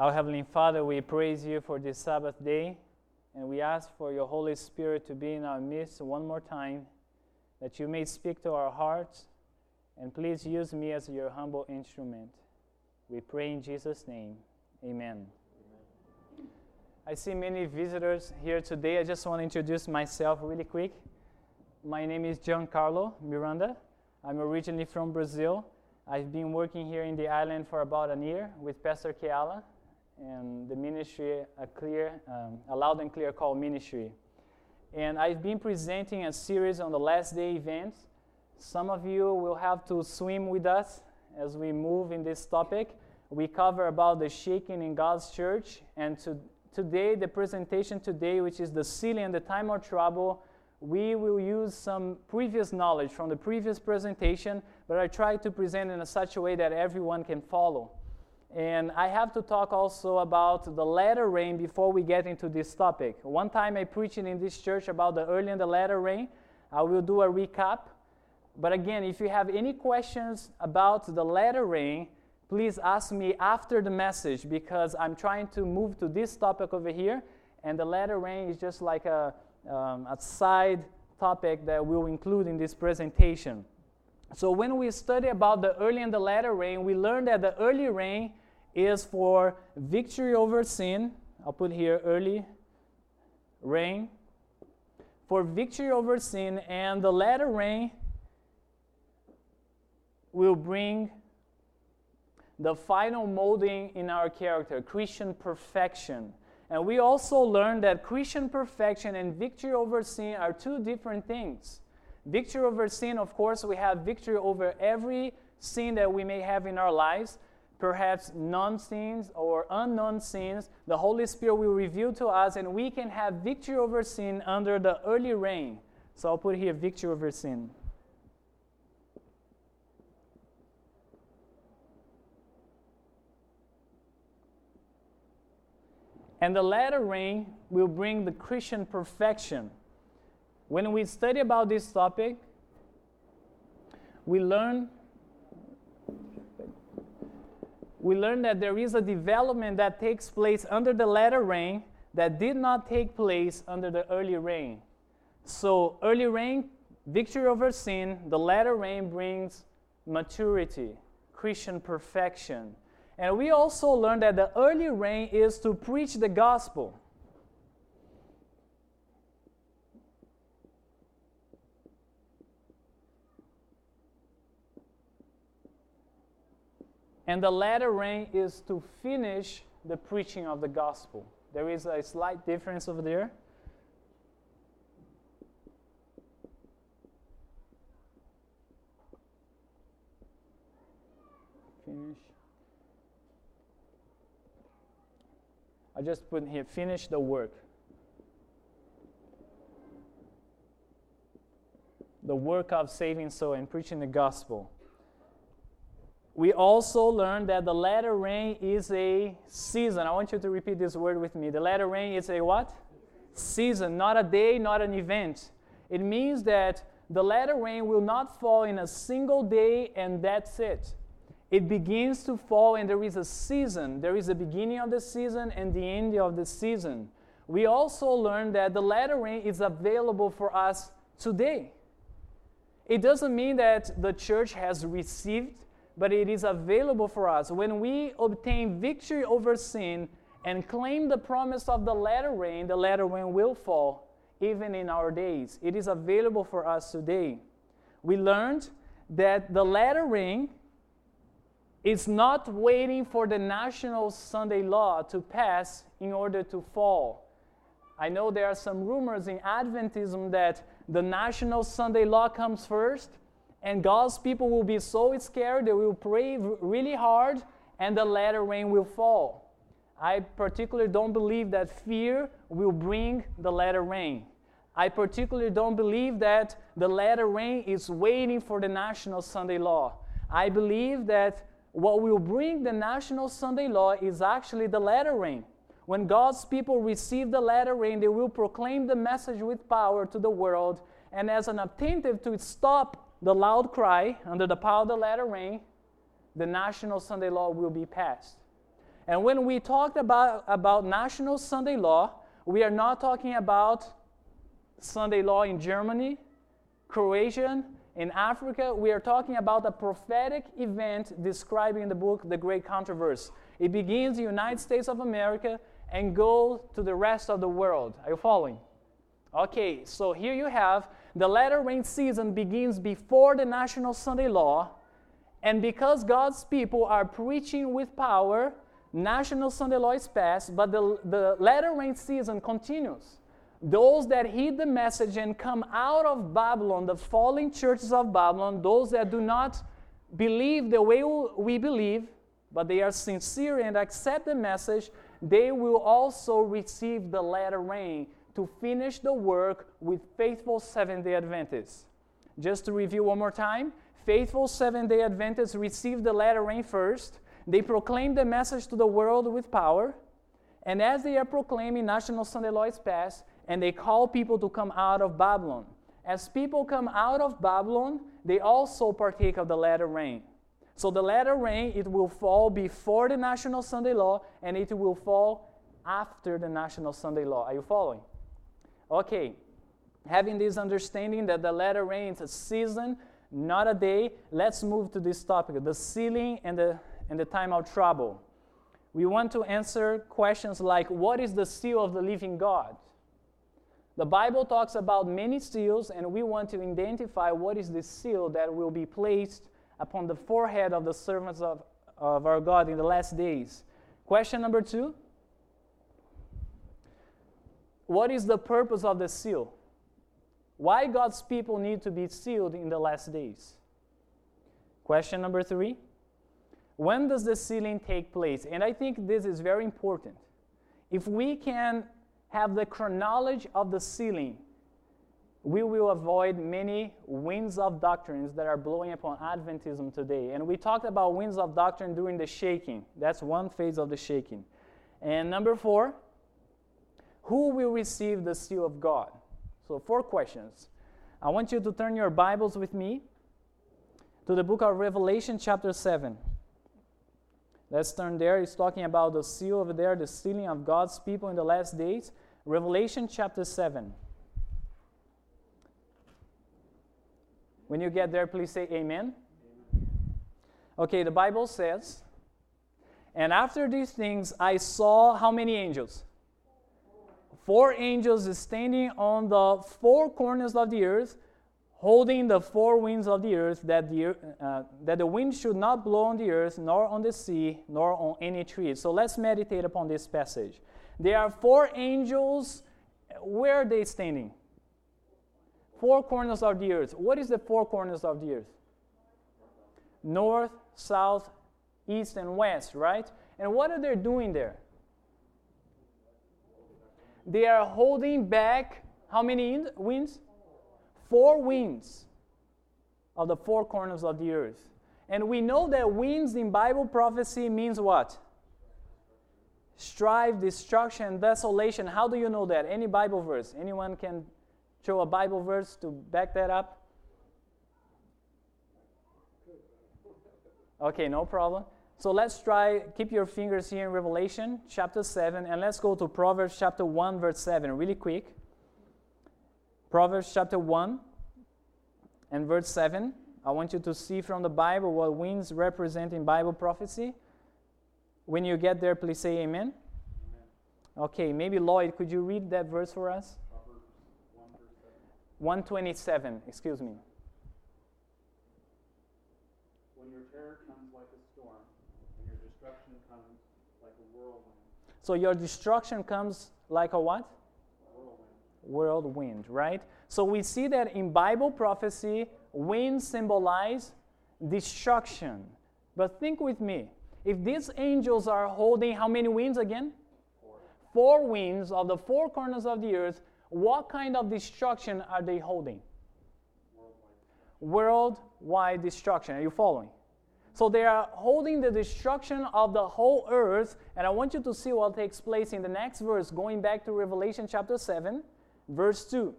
Our Heavenly Father, we praise you for this Sabbath day, and we ask for your Holy Spirit to be in our midst one more time, that you may speak to our hearts, and please use me as your humble instrument. We pray in Jesus' name. Amen. I see many visitors here today. I just want to introduce myself really quick. My name is Giancarlo Miranda. I'm originally from Brazil. I've been working here in the island for about a year with Pastor Keala and the ministry, a clear, um, a loud and clear call ministry. And I've been presenting a series on the last day events. Some of you will have to swim with us as we move in this topic. We cover about the shaking in God's church, and to, today, the presentation today, which is the sealing and the time of trouble, we will use some previous knowledge from the previous presentation, but I try to present in a such a way that everyone can follow. And I have to talk also about the latter rain before we get into this topic. One time I preached in this church about the early and the latter rain. I will do a recap. But again, if you have any questions about the latter rain, please ask me after the message because I'm trying to move to this topic over here. And the latter rain is just like a, um, a side topic that we'll include in this presentation. So when we study about the early and the latter rain, we learn that the early rain is for victory over sin. I'll put here early rain. For victory over sin, and the latter rain will bring the final molding in our character, Christian perfection. And we also learn that Christian perfection and victory over sin are two different things. Victory over sin, of course, we have victory over every sin that we may have in our lives, perhaps non sins or unknown sins. The Holy Spirit will reveal to us, and we can have victory over sin under the early rain. So I'll put here victory over sin. And the latter rain will bring the Christian perfection. When we study about this topic, we learn we learn that there is a development that takes place under the latter rain that did not take place under the early rain. So, early rain, victory over sin, the latter rain brings maturity, Christian perfection. And we also learn that the early rain is to preach the gospel. And the latter rain is to finish the preaching of the gospel. There is a slight difference over there. Finish. I just put here finish the work. The work of saving soul and preaching the gospel we also learned that the latter rain is a season. I want you to repeat this word with me. The latter rain is a what? Season, not a day, not an event. It means that the latter rain will not fall in a single day and that's it. It begins to fall and there is a season. There is a beginning of the season and the end of the season. We also learned that the latter rain is available for us today. It doesn't mean that the church has received but it is available for us. When we obtain victory over sin and claim the promise of the latter rain, the latter rain will fall even in our days. It is available for us today. We learned that the latter rain is not waiting for the national Sunday law to pass in order to fall. I know there are some rumors in Adventism that the national Sunday law comes first and God's people will be so scared they will pray really hard and the latter rain will fall. I particularly don't believe that fear will bring the latter rain. I particularly don't believe that the latter rain is waiting for the national Sunday law. I believe that what will bring the national Sunday law is actually the latter rain. When God's people receive the latter rain, they will proclaim the message with power to the world, and as an attentive to stop the loud cry under the power of the latter rain, the national Sunday law will be passed. And when we talked about, about national Sunday law, we are not talking about Sunday law in Germany, Croatia, in Africa. We are talking about a prophetic event described in the book The Great Controversy. It begins in the United States of America and goes to the rest of the world. Are you following? Okay, so here you have the latter rain season begins before the national Sunday law, and because God's people are preaching with power, national Sunday law is passed, but the, the latter rain season continues. Those that heed the message and come out of Babylon, the falling churches of Babylon, those that do not believe the way we believe, but they are sincere and accept the message, they will also receive the latter rain to finish the work with faithful Seventh day Adventists. Just to review one more time faithful Seventh day Adventists receive the latter rain first. They proclaim the message to the world with power. And as they are proclaiming, National Sunday Law is passed, and they call people to come out of Babylon. As people come out of Babylon, they also partake of the latter rain. So the latter rain, it will fall before the National Sunday Law, and it will fall after the National Sunday Law. Are you following? Okay, having this understanding that the latter rain is a season, not a day, let's move to this topic the sealing and the, and the time of trouble. We want to answer questions like what is the seal of the living God? The Bible talks about many seals, and we want to identify what is the seal that will be placed upon the forehead of the servants of, of our God in the last days. Question number two what is the purpose of the seal? Why God's people need to be sealed in the last days? Question number three When does the sealing take place? And I think this is very important. If we can have the chronology of the sealing, we will avoid many winds of doctrines that are blowing upon Adventism today. And we talked about winds of doctrine during the shaking. That's one phase of the shaking. And number four, who will receive the seal of God? So, four questions. I want you to turn your Bibles with me to the book of Revelation, chapter 7. Let's turn there. It's talking about the seal over there, the sealing of God's people in the last days. Revelation, chapter 7. When you get there, please say amen. Okay, the Bible says, And after these things I saw how many angels? Four angels standing on the four corners of the earth, holding the four winds of the earth, that the, uh, that the wind should not blow on the earth, nor on the sea, nor on any tree. So let's meditate upon this passage. There are four angels. Where are they standing? Four corners of the earth. What is the four corners of the earth? North, south, east, and west, right? And what are they doing there? They are holding back how many winds? Four winds of the four corners of the earth. And we know that winds in Bible prophecy means what? Strife, destruction, desolation. How do you know that? Any Bible verse? Anyone can show a Bible verse to back that up? Okay, no problem. So let's try, keep your fingers here in Revelation chapter 7, and let's go to Proverbs chapter 1, verse 7, really quick. Proverbs chapter 1 and verse 7. I want you to see from the Bible what winds represent in Bible prophecy. When you get there, please say amen. amen. Okay, maybe Lloyd, could you read that verse for us? 127, excuse me. So your destruction comes like a what? Whirlwind. Whirlwind, right? So we see that in Bible prophecy, wind symbolize destruction. But think with me. If these angels are holding how many winds again? Four. Four winds of the four corners of the earth, what kind of destruction are they holding? Worldwide, Worldwide destruction. Are you following? So they are holding the destruction of the whole earth. And I want you to see what takes place in the next verse, going back to Revelation chapter 7, verse 2.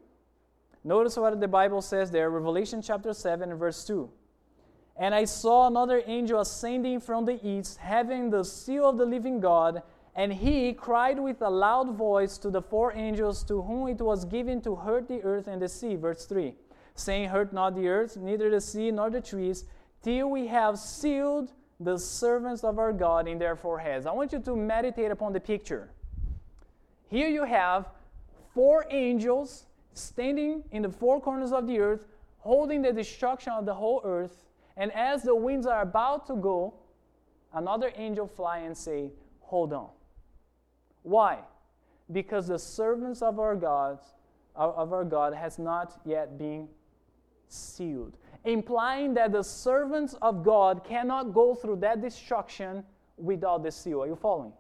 Notice what the Bible says there, Revelation chapter 7, verse 2. And I saw another angel ascending from the east, having the seal of the living God. And he cried with a loud voice to the four angels to whom it was given to hurt the earth and the sea. Verse 3 saying, Hurt not the earth, neither the sea nor the trees, till we have sealed the servants of our God in their foreheads. I want you to meditate upon the picture. Here you have four angels standing in the four corners of the earth, holding the destruction of the whole earth. And as the winds are about to go, another angel fly and say, Hold on. Why? Because the servants of our God, of our God has not yet been sealed, implying that the servants of God cannot go through that destruction without the seal. Are you following?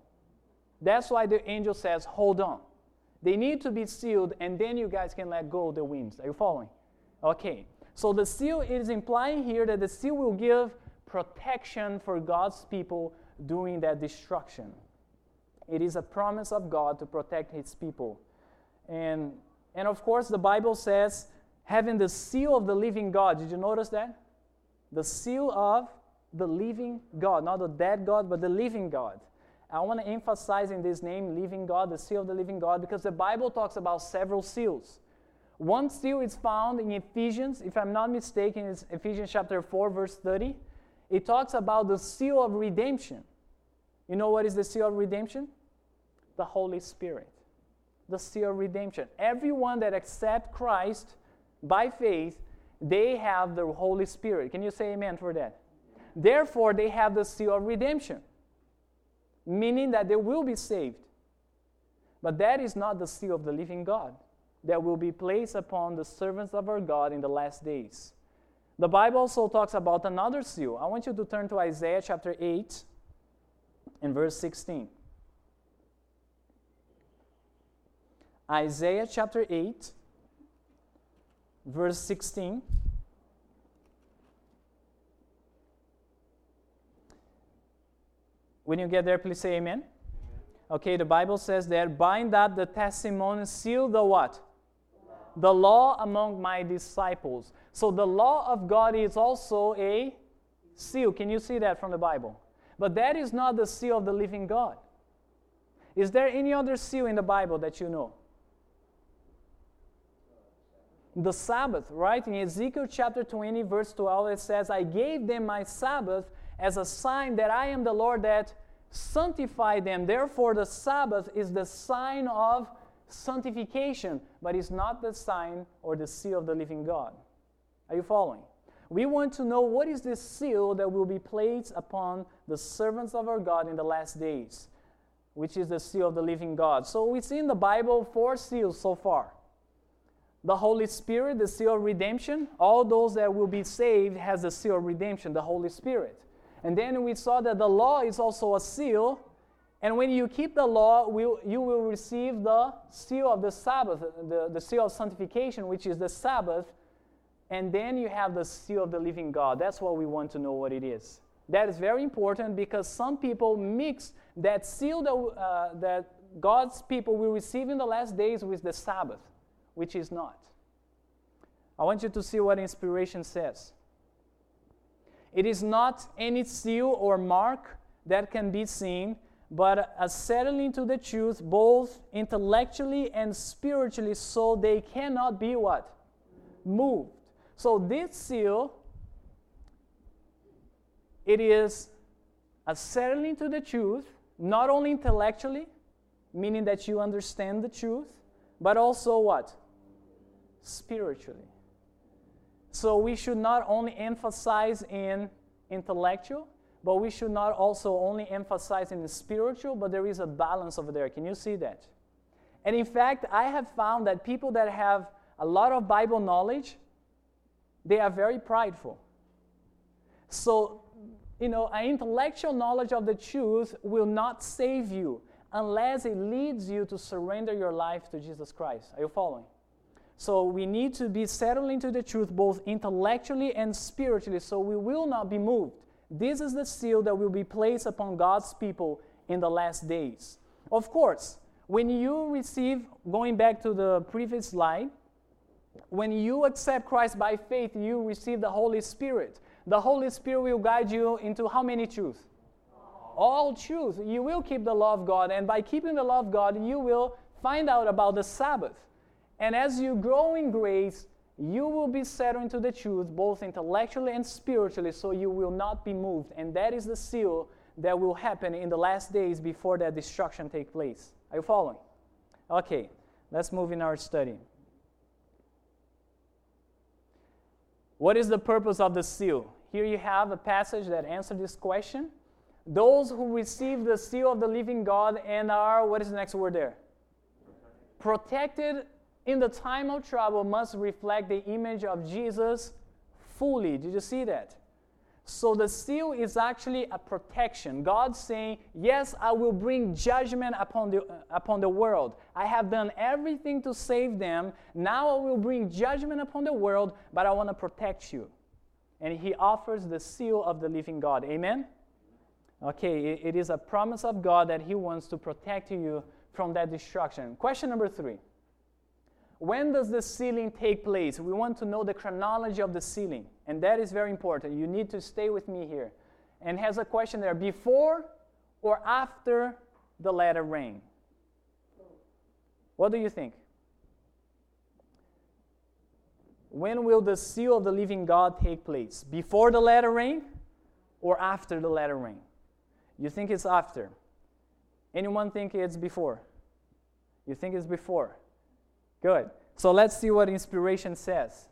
That's why the angel says, Hold on. They need to be sealed, and then you guys can let go the winds. Are you following? Okay. So the seal is implying here that the seal will give protection for God's people during that destruction. It is a promise of God to protect his people. And, and of course, the Bible says, having the seal of the living God. Did you notice that? The seal of the living God, not the dead God, but the living God. I want to emphasize in this name, living God, the seal of the living God, because the Bible talks about several seals. One seal is found in Ephesians, if I'm not mistaken, it's Ephesians chapter 4, verse 30. It talks about the seal of redemption. You know what is the seal of redemption? The Holy Spirit. The seal of redemption. Everyone that accepts Christ by faith, they have the Holy Spirit. Can you say amen for that? Therefore, they have the seal of redemption meaning that they will be saved. But that is not the seal of the living God that will be placed upon the servants of our God in the last days. The Bible also talks about another seal. I want you to turn to Isaiah chapter 8 and verse 16. Isaiah chapter 8, verse 16. When you get there, please say amen. amen. Okay, the Bible says there, bind up the testimony, seal the what? The law among my disciples. So the law of God is also a seal. Can you see that from the Bible? But that is not the seal of the living God. Is there any other seal in the Bible that you know? The Sabbath, right? In Ezekiel chapter 20, verse 12, it says, I gave them my Sabbath as a sign that I am the Lord that sanctify them. Therefore, the Sabbath is the sign of sanctification, but it's not the sign or the seal of the living God. Are you following? We want to know what is this seal that will be placed upon the servants of our God in the last days, which is the seal of the living God. So we see in the Bible four seals so far. The Holy Spirit, the seal of redemption, all those that will be saved has the seal of redemption, the Holy Spirit. And then we saw that the law is also a seal. And when you keep the law, you will receive the seal of the Sabbath, the, seal of sanctification, which is the Sabbath. And then you have the seal of the living God. That's what we want to know what it is. That is very important because some people mix that seal that, uh, that God's people will receive in the last days with the Sabbath, which is not. I want you to see what inspiration says. It is not any seal or mark that can be seen, but a settling to the truth both intellectually and spiritually, so they cannot be what? Moved. So this seal, it is a settling to the truth, not only intellectually, meaning that you understand the truth, but also what? Spiritually. So we should not only emphasize in intellectual, but we should not also only emphasize in the spiritual, but there is a balance over there. Can you see that? And in fact, I have found that people that have a lot of Bible knowledge, they are very prideful. So, you know, an intellectual knowledge of the truth will not save you unless it leads you to surrender your life to Jesus Christ. Are you following? So we need to be settled into the truth both intellectually and spiritually so we will not be moved. This is the seal that will be placed upon God's people in the last days. Of course, when you receive, going back to the previous slide, when you accept Christ by faith, you receive the Holy Spirit. the Holy Spirit will guide you into how many truths? All truth. You will keep the law of God, and by keeping the law of God, you will find out about the Sabbath. And as you grow in grace, you will be settled into the truth, both intellectually and spiritually, so you will not be moved. And that is the seal that will happen in the last days before that destruction take place. Are you following? Okay, let's move in our study. What is the purpose of the seal? Here you have a passage that answers this question. Those who receive the seal of the living God and are, what is the next word there? Protected in the time of trouble must reflect the image of Jesus fully. Did you see that? So the seal is actually a protection. God saying, Yes, I will bring judgment upon the, uh, upon the world. I have done everything to save them. Now I will bring judgment upon the world, but I want to protect you. And He offers the seal of the living God. Amen? Okay, it, it is a promise of God that He wants to protect you from that destruction. Question number three when does the sealing take place? We want to know the chronology of the sealing, and that is very important. You need to stay with me here. And has a question there before or after the latter rain? What do you think? When will the seal of the living God take place? Before the latter rain or after the latter rain? You think it's after. Anyone think it's before? You think it's before? Good. So let's see what inspiration says.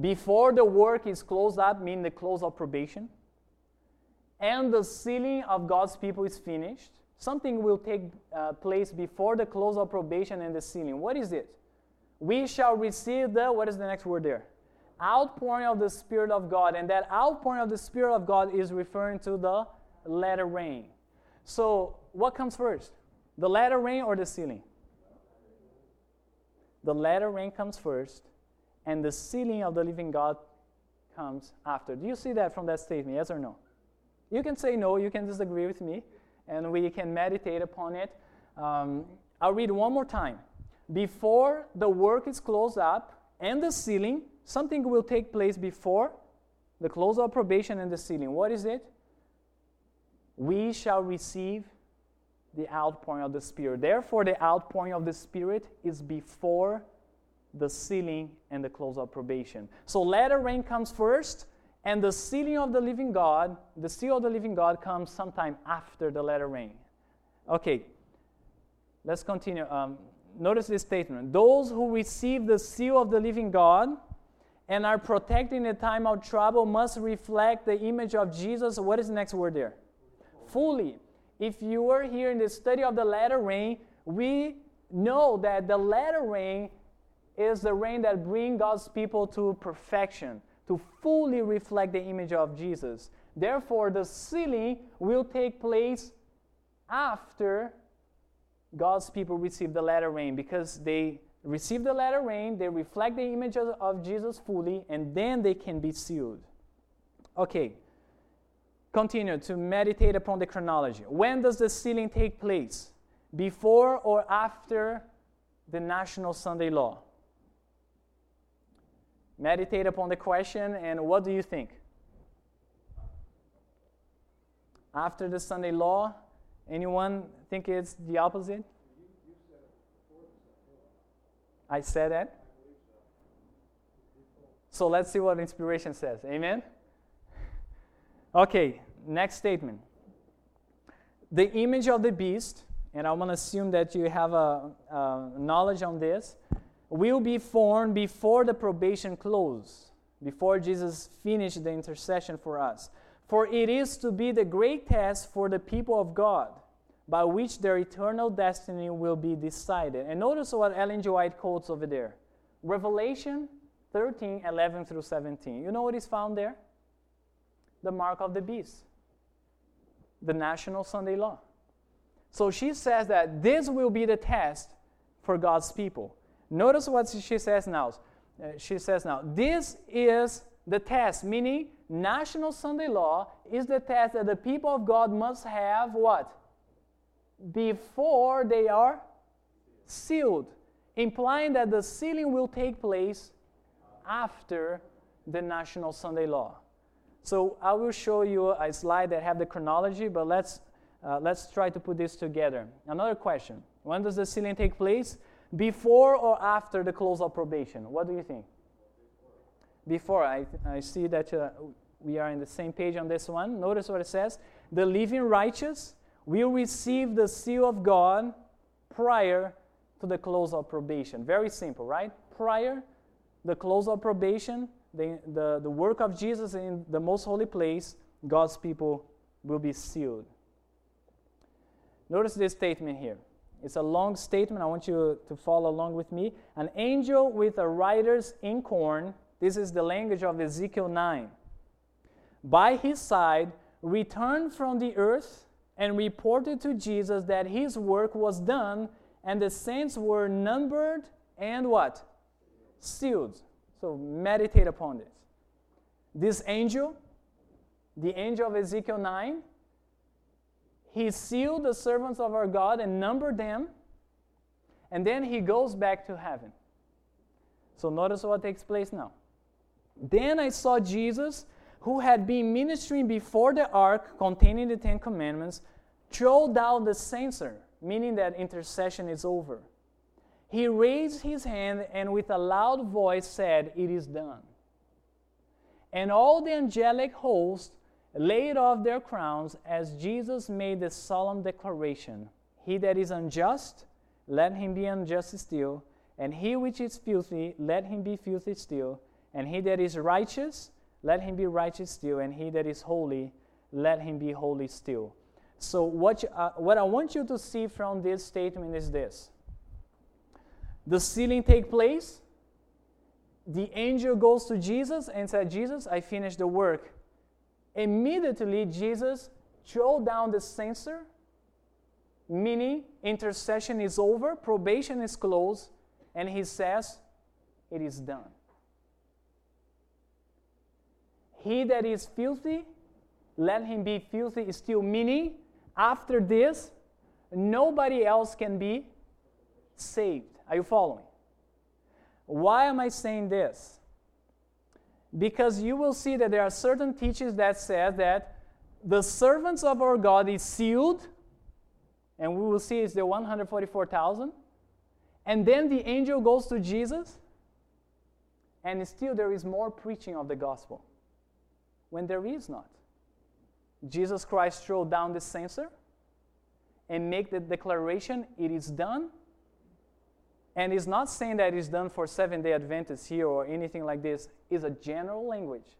Before the work is closed up, meaning the close of probation, and the sealing of God's people is finished, something will take uh, place before the close of probation and the sealing. What is it? We shall receive the, what is the next word there? Outpouring of the Spirit of God. And that outpouring of the Spirit of God is referring to the latter rain. So, what comes first? The latter rain or the sealing? The latter rain comes first, and the sealing of the living God comes after. Do you see that from that statement? Yes or no? You can say no, you can disagree with me, and we can meditate upon it. Um, I'll read one more time. Before the work is closed up and the sealing, something will take place before the close of probation and the sealing. What is it? We shall receive the outpouring of the Spirit. Therefore, the outpouring of the Spirit is before the sealing and the close of probation. So, latter rain comes first, and the sealing of the living God, the seal of the living God, comes sometime after the latter rain. Okay, let's continue. Um, notice this statement Those who receive the seal of the living God and are protected in the time of trouble must reflect the image of Jesus. What is the next word there? Fully if you were here in the study of the latter rain, we know that the latter rain is the rain that brings God's people to perfection, to fully reflect the image of Jesus. Therefore, the sealing will take place after God's people receive the latter rain because they receive the latter rain, they reflect the image of Jesus fully, and then they can be sealed. Okay, Continue to meditate upon the chronology. When does the sealing take place? Before or after the National Sunday Law? Meditate upon the question, and what do you think? After the Sunday Law? Anyone think it's the opposite? I said that? So let's see what inspiration says. Amen? Okay, next statement. The image of the beast, and I'm going to assume that you have a, a, knowledge on this, will be formed before the probation close, before Jesus finished the intercession for us. For it is to be the great test for the people of God, by which their eternal destiny will be decided. And notice what Ellen G. White quotes over there Revelation 13 11 through 17. You know what is found there? The mark of the beast the National Sunday Law. So she says that this will be the test for God's people. Notice what she says now. She says now, this is the test, meaning National Sunday Law is the test that the people of God must have what? Before they are sealed, implying that the sealing will take place after the national Sunday law. So I will show you a slide that have the chronology, but let's, uh, let's try to put this together. Another question. When does the sealing take place? Before or after the close of probation? What do you think? Before. I, I see that uh, we are in the same page on this one. Notice what it says. The living righteous will receive the seal of God prior to the close of probation. Very simple, right? Prior the close of probation, the, the, the work of Jesus in the most holy place, God's people will be sealed. Notice this statement here. It's a long statement. I want you to follow along with me. An angel with a writer's inkhorn. This is the language of Ezekiel 9. By his side, returned from the earth and reported to Jesus that his work was done and the saints were numbered and what? Sealed. So meditate upon this. This angel, the angel of Ezekiel 9, he sealed the servants of our God and numbered them, and then he goes back to heaven. So notice what takes place now. Then I saw Jesus, who had been ministering before the ark containing the Ten Commandments, throw down the censer, meaning that intercession is over. He raised his hand and with a loud voice said, It is done. And all the angelic host laid off their crowns as Jesus made the solemn declaration He that is unjust, let him be unjust still, and he which is filthy, let him be filthy still, and he that is righteous, let him be righteous still, and he that is holy, let him be holy still. So, what, uh, what I want you to see from this statement is this the sealing take place. The angel goes to Jesus and said, Jesus, I finished the work. Immediately, Jesus throw down the censer, meaning intercession is over, probation is closed, and he says, It is done. He that is filthy, let him be filthy still, meaning after this, nobody else can be saved. Are you following? Why am I saying this? Because you will see that there are certain teachings that say that the servants of our God is sealed, and we will see it's the 144,000. And then the angel goes to Jesus, and still there is more preaching of the gospel when there is not. Jesus Christ throw down the censer and make the declaration, it is done, and it's not saying that it's done for seven day Adventists here or anything like this. It's a general language.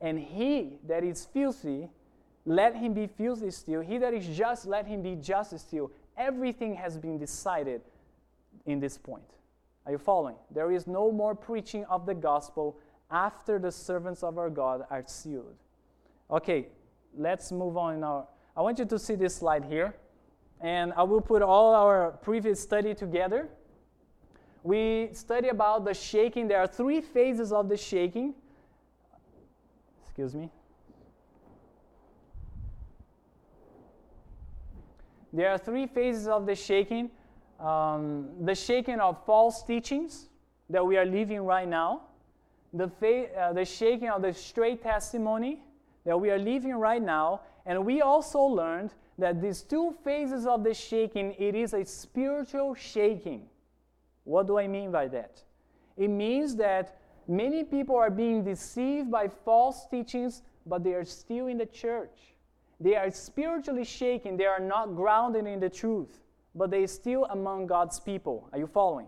And he that is filthy, let him be filthy still. He that is just, let him be just still. Everything has been decided in this point. Are you following? There is no more preaching of the gospel after the servants of our God are sealed. Okay, let's move on now. I want you to see this slide here. And I will put all our previous study together we study about the shaking. There are three phases of the shaking. Excuse me. There are three phases of the shaking. Um, the shaking of false teachings that we are living right now, the, fa- uh, the shaking of the straight testimony that we are living right now, and we also learned that these two phases of the shaking, it is a spiritual shaking. What do I mean by that? It means that many people are being deceived by false teachings, but they are still in the church. They are spiritually shaken, they are not grounded in the truth, but they are still among God's people. Are you following?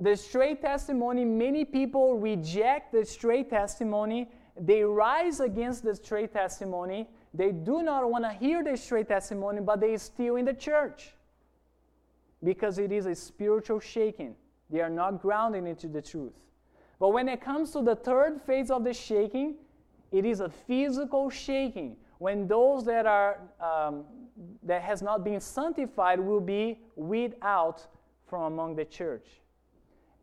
The straight testimony, many people reject the straight testimony. They rise against the straight testimony. They do not want to hear the straight testimony, but they are still in the church because it is a spiritual shaking. They are not grounded into the truth. But when it comes to the third phase of the shaking, it is a physical shaking. When those that are um, that has not been sanctified will be weed out from among the church.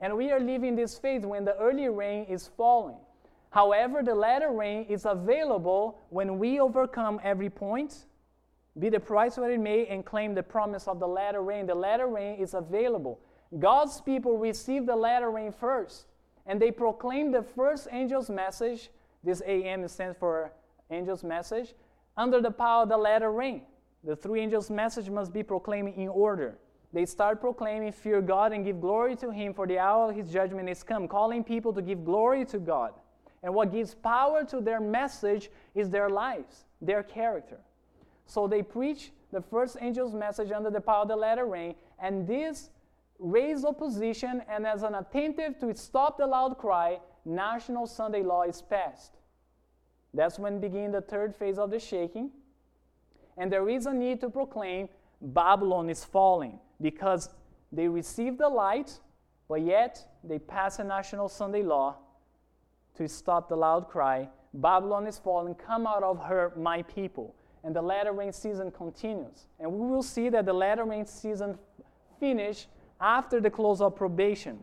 And we are living this phase when the early rain is falling. However, the latter rain is available when we overcome every point be the price what it may, and claim the promise of the latter rain. The latter rain is available. God's people receive the latter rain first. and they proclaim the first angel's message. This AM stands for angel's message under the power of the latter rain. The three angels' message must be proclaimed in order. They start proclaiming, Fear God and give glory to Him, for the hour of His judgment is come, calling people to give glory to God. And what gives power to their message is their lives, their character. So they preach the first angel's message under the power of the latter rain, and this raised opposition, and as an attentive to stop the loud cry, national Sunday law is passed. That's when begin the third phase of the shaking. And there is a need to proclaim Babylon is falling because they receive the light, but yet they pass a national Sunday law to stop the loud cry Babylon is falling, come out of her, my people. And the latter rain season continues. And we will see that the latter rain season finish after the close of probation.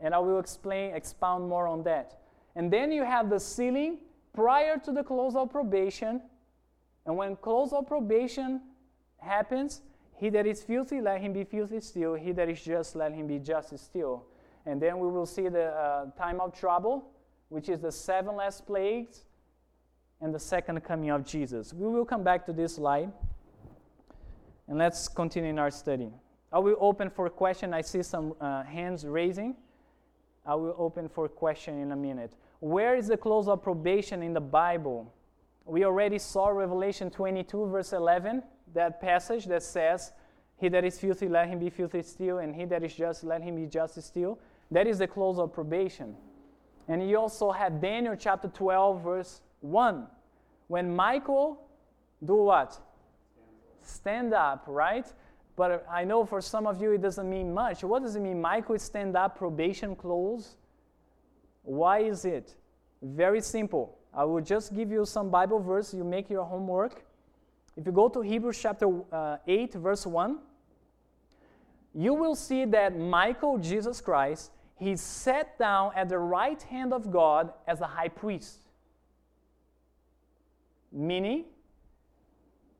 And I will explain, expound more on that. And then you have the sealing prior to the close of probation. And when close of probation happens, he that is filthy, let him be filthy still. He that is just, let him be just still. And then we will see the uh, time of trouble, which is the seven last plagues and the second coming of Jesus. We will come back to this slide. And let's continue in our study. I will open for a question. I see some uh, hands raising. I will open for a question in a minute. Where is the close of probation in the Bible? We already saw Revelation 22, verse 11 that passage that says, He that is filthy, let him be filthy still, and he that is just, let him be just still. That is the close of probation. And you also have Daniel chapter 12, verse 1. When Michael do what? Stand up, right? But I know for some of you it doesn't mean much. What does it mean? Michael stand up, probation close. Why is it? Very simple. I will just give you some Bible verse. You make your homework. If you go to Hebrews chapter uh, 8, verse 1, you will see that Michael, Jesus Christ, he sat down at the right hand of God as a high priest. Meaning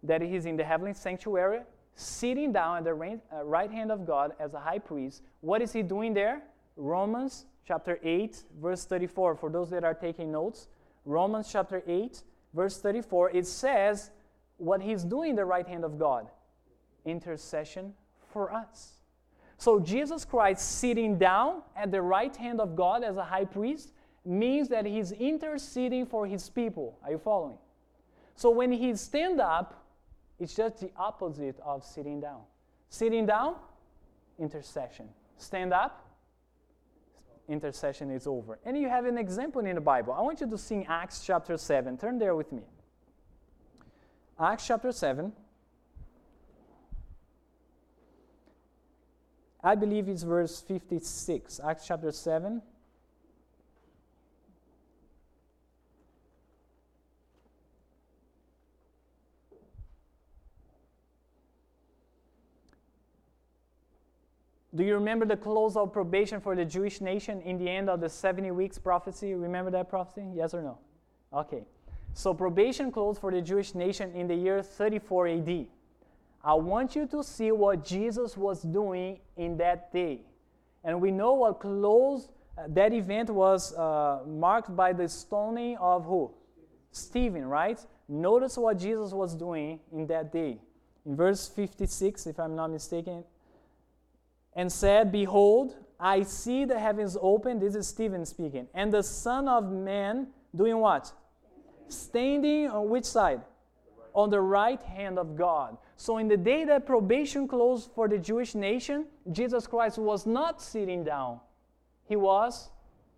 that he's in the heavenly sanctuary, sitting down at the right uh, hand of God as a high priest. What is he doing there? Romans chapter 8, verse 34. For those that are taking notes, Romans chapter 8, verse 34, it says what he's doing the right hand of God intercession for us. So Jesus Christ sitting down at the right hand of God as a high priest means that he's interceding for his people. Are you following? So when he stand up, it's just the opposite of sitting down. Sitting down, intercession. Stand up, intercession is over. And you have an example in the Bible. I want you to sing Acts chapter 7. Turn there with me. Acts chapter 7. I believe it's verse 56. Acts chapter 7. Do you remember the close of probation for the Jewish nation in the end of the 70 weeks prophecy? Remember that prophecy? Yes or no? Okay. So probation closed for the Jewish nation in the year 34 AD. I want you to see what Jesus was doing in that day. And we know what closed uh, that event was uh, marked by the stoning of who? Stephen, right? Notice what Jesus was doing in that day. In verse 56, if I'm not mistaken, and said, Behold, I see the heavens open. This is Stephen speaking. And the Son of Man doing what? Standing on which side? On the right hand of God. So, in the day that probation closed for the Jewish nation, Jesus Christ was not sitting down. He was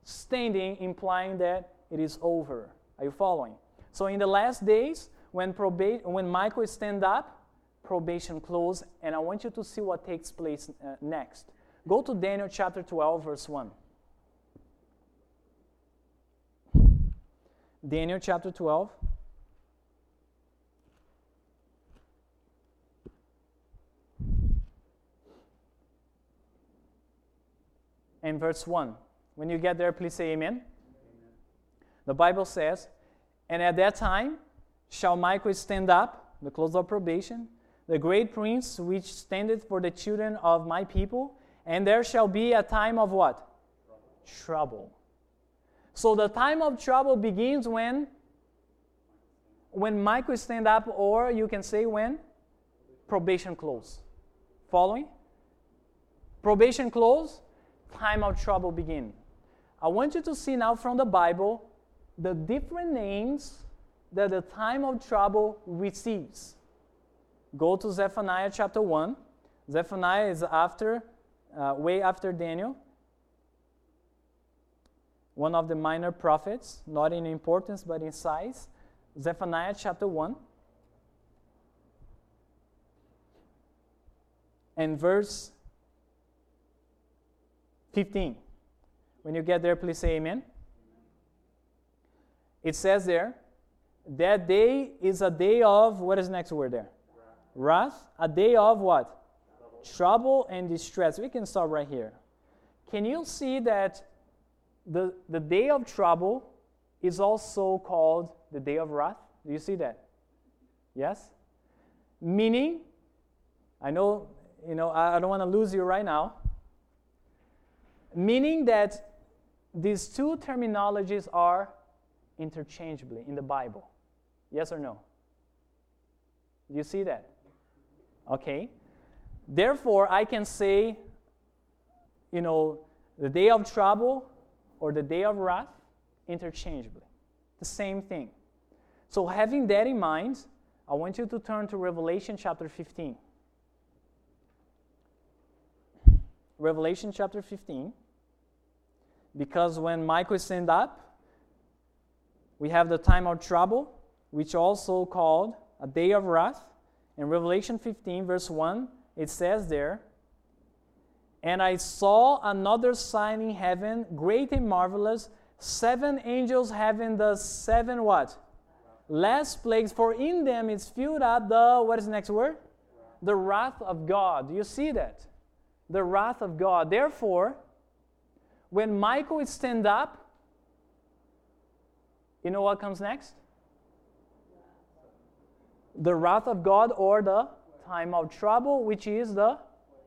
standing, implying that it is over. Are you following? So, in the last days, when, proba- when Michael stand up, probation close, and I want you to see what takes place uh, next. Go to Daniel chapter 12, verse 1. Daniel chapter 12. And verse 1. When you get there, please say amen. amen. The Bible says, And at that time shall Michael stand up, the close of probation, the great prince which standeth for the children of my people, and there shall be a time of what? Trouble. So the time of trouble begins when when Michael stand up, or you can say when probation close. Following? Probation close, time of trouble begin. I want you to see now from the Bible the different names that the time of trouble receives. Go to Zephaniah chapter 1. Zephaniah is after, uh, way after Daniel, one of the minor prophets, not in importance but in size. Zephaniah chapter 1. And verse 15. When you get there, please say amen. It says there, that day is a day of, what is the next word there? Wrath. A day of what? Trouble. And distress. We can stop right here. Can you see that the, the day of trouble is also called the day of wrath? Do you see that? Yes? Meaning, I know, you know, I don't want to lose you right now. Meaning that these two terminologies are interchangeably in the Bible. Yes or no? Do you see that? Okay. Therefore, I can say, you know, the day of trouble or the day of wrath interchangeably. The same thing. So, having that in mind, I want you to turn to Revelation chapter 15. Revelation chapter 15. Because when Michael stand up, we have the time of trouble, which also called a day of wrath. In Revelation 15, verse 1, it says there, And I saw another sign in heaven, great and marvelous, seven angels having the seven what? Last plagues, for in them is filled up the, what is the next word? The wrath of God. Do you see that? The wrath of God. Therefore, when Michael is stand up, you know what comes next? The wrath of God or the time of trouble, which is the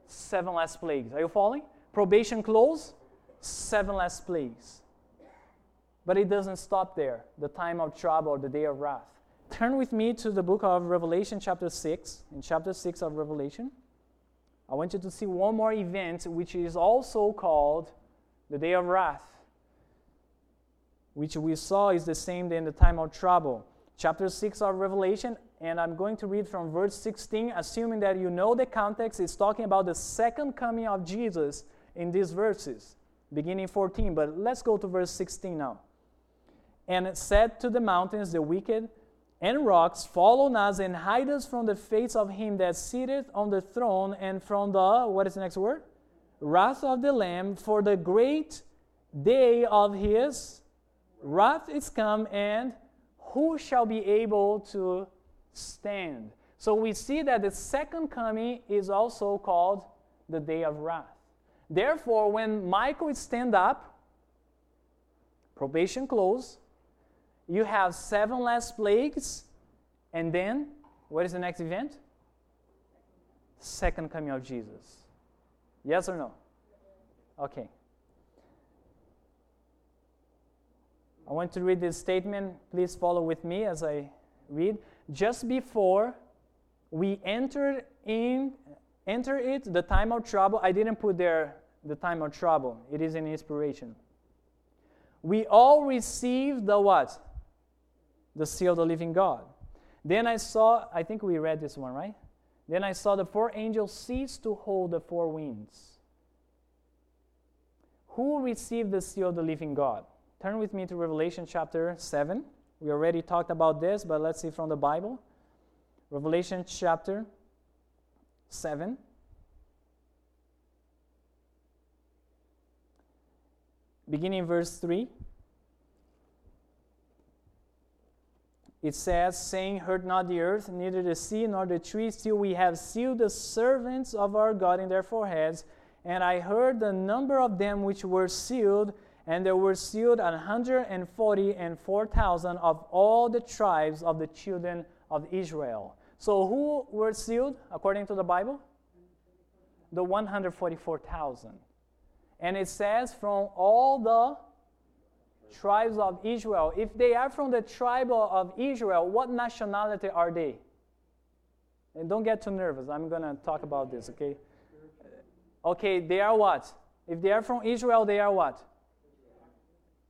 seven last plagues. Are you following? Probation close, seven last plagues. But it doesn't stop there, the time of trouble the day of wrath. Turn with me to the book of Revelation, chapter 6. In chapter 6 of Revelation, I want you to see one more event which is also called the day of wrath, which we saw is the same day in the time of trouble. Chapter 6 of Revelation, and I'm going to read from verse 16, assuming that you know the context, it's talking about the second coming of Jesus in these verses, beginning 14. But let's go to verse 16 now and it said to the mountains, the wicked, and rocks, Follow us and hide us from the face of him that sitteth on the throne and from the, what is the next word? Wrath of the Lamb, for the great day of his wrath is come, and who shall be able to stand? So we see that the second coming is also called the day of wrath. Therefore, when Michael stand up, probation close, you have seven last plagues, and then what is the next event? Second coming of Jesus. Yes or no? Okay. I want to read this statement. Please follow with me as I read. Just before we entered in enter it the time of trouble. I didn't put there the time of trouble. It is an inspiration. We all received the what? the seal of the living God. Then I saw, I think we read this one, right? Then I saw the four angels cease to hold the four winds. Who received the seal of the living God? Turn with me to Revelation chapter 7. We already talked about this, but let's see from the Bible. Revelation chapter 7. Beginning verse 3. it says, saying, Hurt not the earth, neither the sea nor the trees, till we have sealed the servants of our God in their foreheads. And I heard the number of them which were sealed, and there were sealed an hundred and forty and four thousand of all the tribes of the children of Israel. So who were sealed according to the Bible? The 144,000. And it says, from all the Tribes of Israel. If they are from the tribe of Israel, what nationality are they? And don't get too nervous. I'm going to talk about this, okay? Okay, they are what? If they are from Israel, they are what?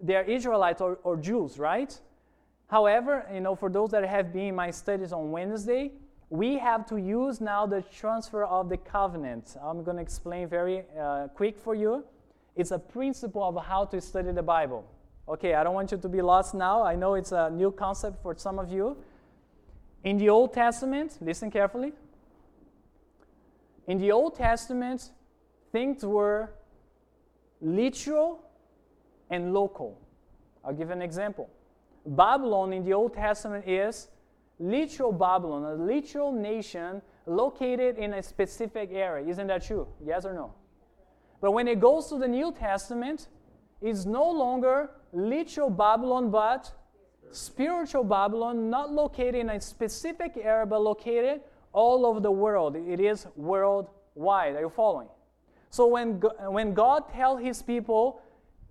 They are Israelites or, or Jews, right? However, you know, for those that have been in my studies on Wednesday, we have to use now the transfer of the covenant. I'm going to explain very uh, quick for you. It's a principle of how to study the Bible. Okay, I don't want you to be lost now. I know it's a new concept for some of you. In the Old Testament, listen carefully. In the Old Testament, things were literal and local. I'll give an example. Babylon in the Old Testament is literal Babylon, a literal nation located in a specific area. Isn't that true? Yes or no? But when it goes to the New Testament, it's no longer literal Babylon, but spiritual Babylon, not located in a specific area, but located all over the world. It is worldwide. Are you following? So when, when God tells his people,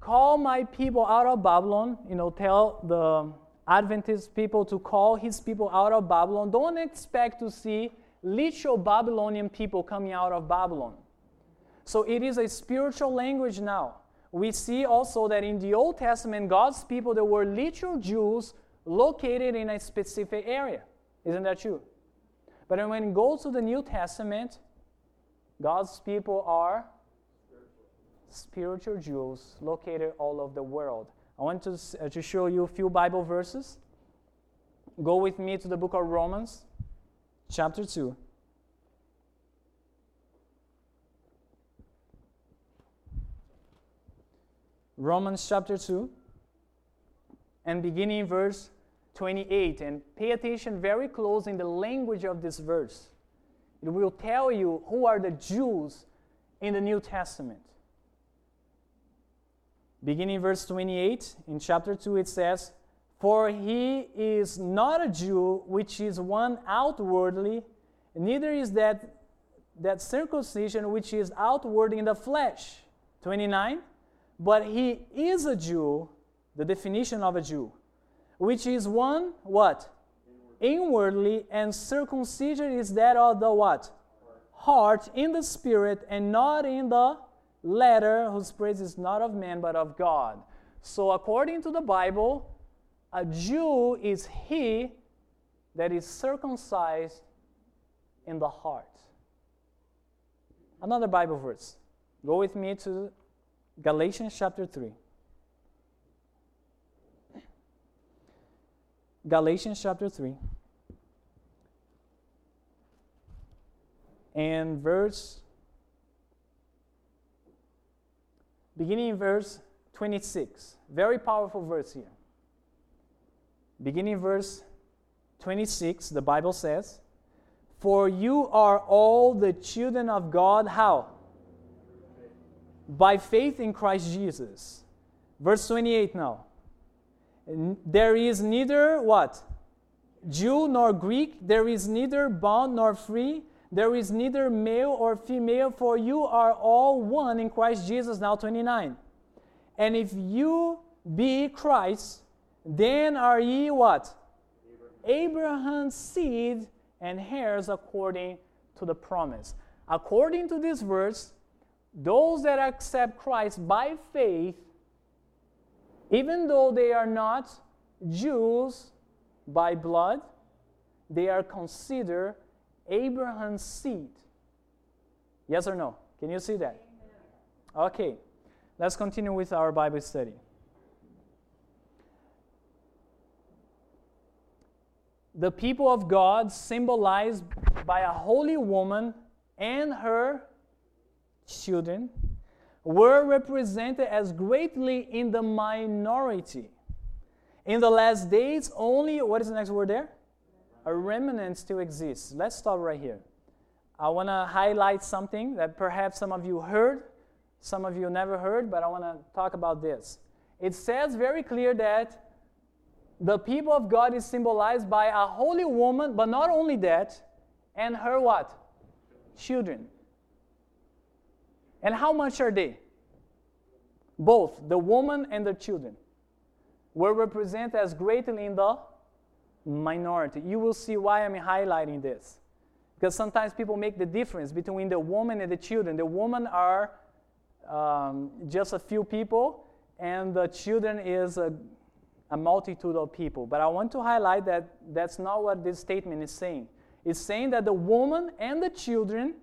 call my people out of Babylon, you know, tell the Adventist people to call his people out of Babylon, don't expect to see literal Babylonian people coming out of Babylon. So it is a spiritual language now. We see also that in the Old Testament, God's people, there were literal Jews located in a specific area. Isn't that true? But when it goes to the New Testament, God's people are spiritual Jews located all over the world. I want to, uh, to show you a few Bible verses. Go with me to the book of Romans, chapter 2. Romans chapter 2, and beginning verse 28. And pay attention very close in the language of this verse. It will tell you who are the Jews in the New Testament. Beginning verse 28, in chapter 2, it says, For he is not a Jew, which is one outwardly, neither is that, that circumcision which is outward in the flesh. 29, but he is a Jew, the definition of a Jew, which is one, what? inwardly, and circumcision is that of the what? Heart in the spirit and not in the letter, whose praise is not of man but of God. So, according to the Bible, a Jew is he that is circumcised in the heart. Another Bible verse. Go with me to Galatians chapter 3. Galatians chapter 3. And verse, beginning in verse 26. Very powerful verse here. Beginning verse 26, the Bible says, For you are all the children of God, how? By faith in Christ Jesus. Verse 28 now. There is neither what? Jew nor Greek, there is neither bond nor free, there is neither male or female, for you are all one in Christ Jesus. Now 29. And if you be Christ, then are ye what? Abraham's seed and heirs according to the promise. According to this verse, those that accept Christ by faith even though they are not Jews by blood, they are considered Abraham's seed. Yes or no? Can you see that? Okay, let's continue with our Bible study. The people of God, symbolized by a holy woman and her children, were represented as greatly in the minority. In the last days, only, what is the next word there? A remnant still exists. Let's stop right here. I want to highlight something that perhaps some of you heard, some of you never heard, but I want to talk about this. It says very clear that the people of God is symbolized by a holy woman, but not only that, and her what? Children. And how much are they? Both, the woman and the children. were represented as greatly in the minority. You will see why I'm highlighting this. Because sometimes people make the difference between the woman and the children. The women are um, just a few people, and the children is a, a multitude of people. But I want to highlight that that's not what this statement is saying. It's saying that the woman and the children,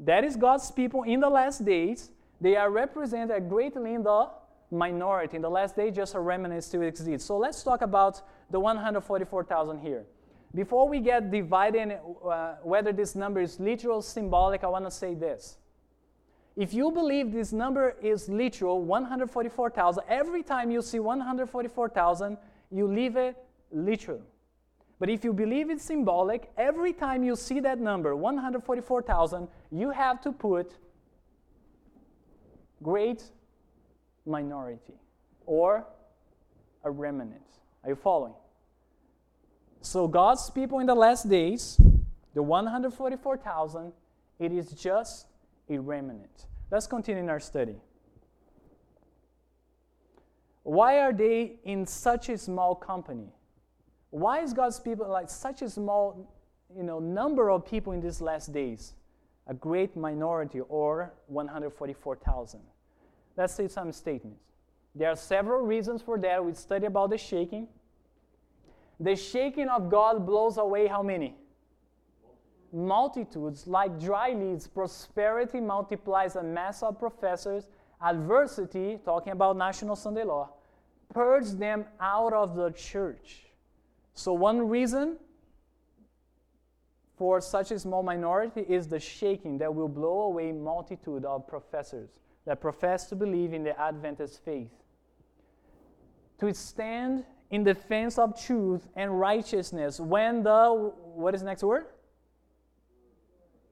that is God's people in the last days, they are represented greatly in the minority. In the last day, just a remnant still exists. So let's talk about the 144,000 here. Before we get divided uh, whether this number is literal symbolic, I want to say this. If you believe this number is literal, 144,000, every time you see 144,000, you leave it literal. But if you believe it's symbolic, every time you see that number, 144,000, you have to put great minority or a remnant. Are you following? So, God's people in the last days, the 144,000, it is just a remnant. Let's continue in our study. Why are they in such a small company? Why is God's people like such a small you know, number of people in these last days? A great minority or 144,000. Let's see some statements. There are several reasons for that. We study about the shaking. The shaking of God blows away how many? Multitudes. Like dry leaves, prosperity multiplies a mass of professors. Adversity, talking about National Sunday Law, purge them out of the church. So, one reason for such a small minority is the shaking that will blow away multitude of professors that profess to believe in the Adventist faith. To stand in defense of truth and righteousness when the, what is the next word?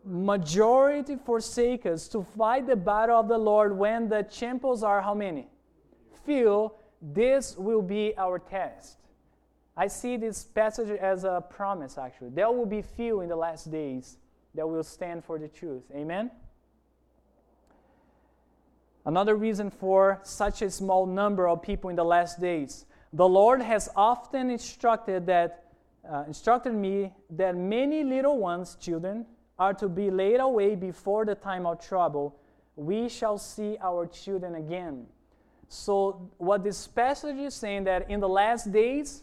Majority forsake us to fight the battle of the Lord when the champions are how many? Few. This will be our test. I see this passage as a promise, actually. There will be few in the last days that will stand for the truth. Amen? Another reason for such a small number of people in the last days. The Lord has often instructed that uh, instructed me that many little ones, children, are to be laid away before the time of trouble. We shall see our children again. So, what this passage is saying that in the last days,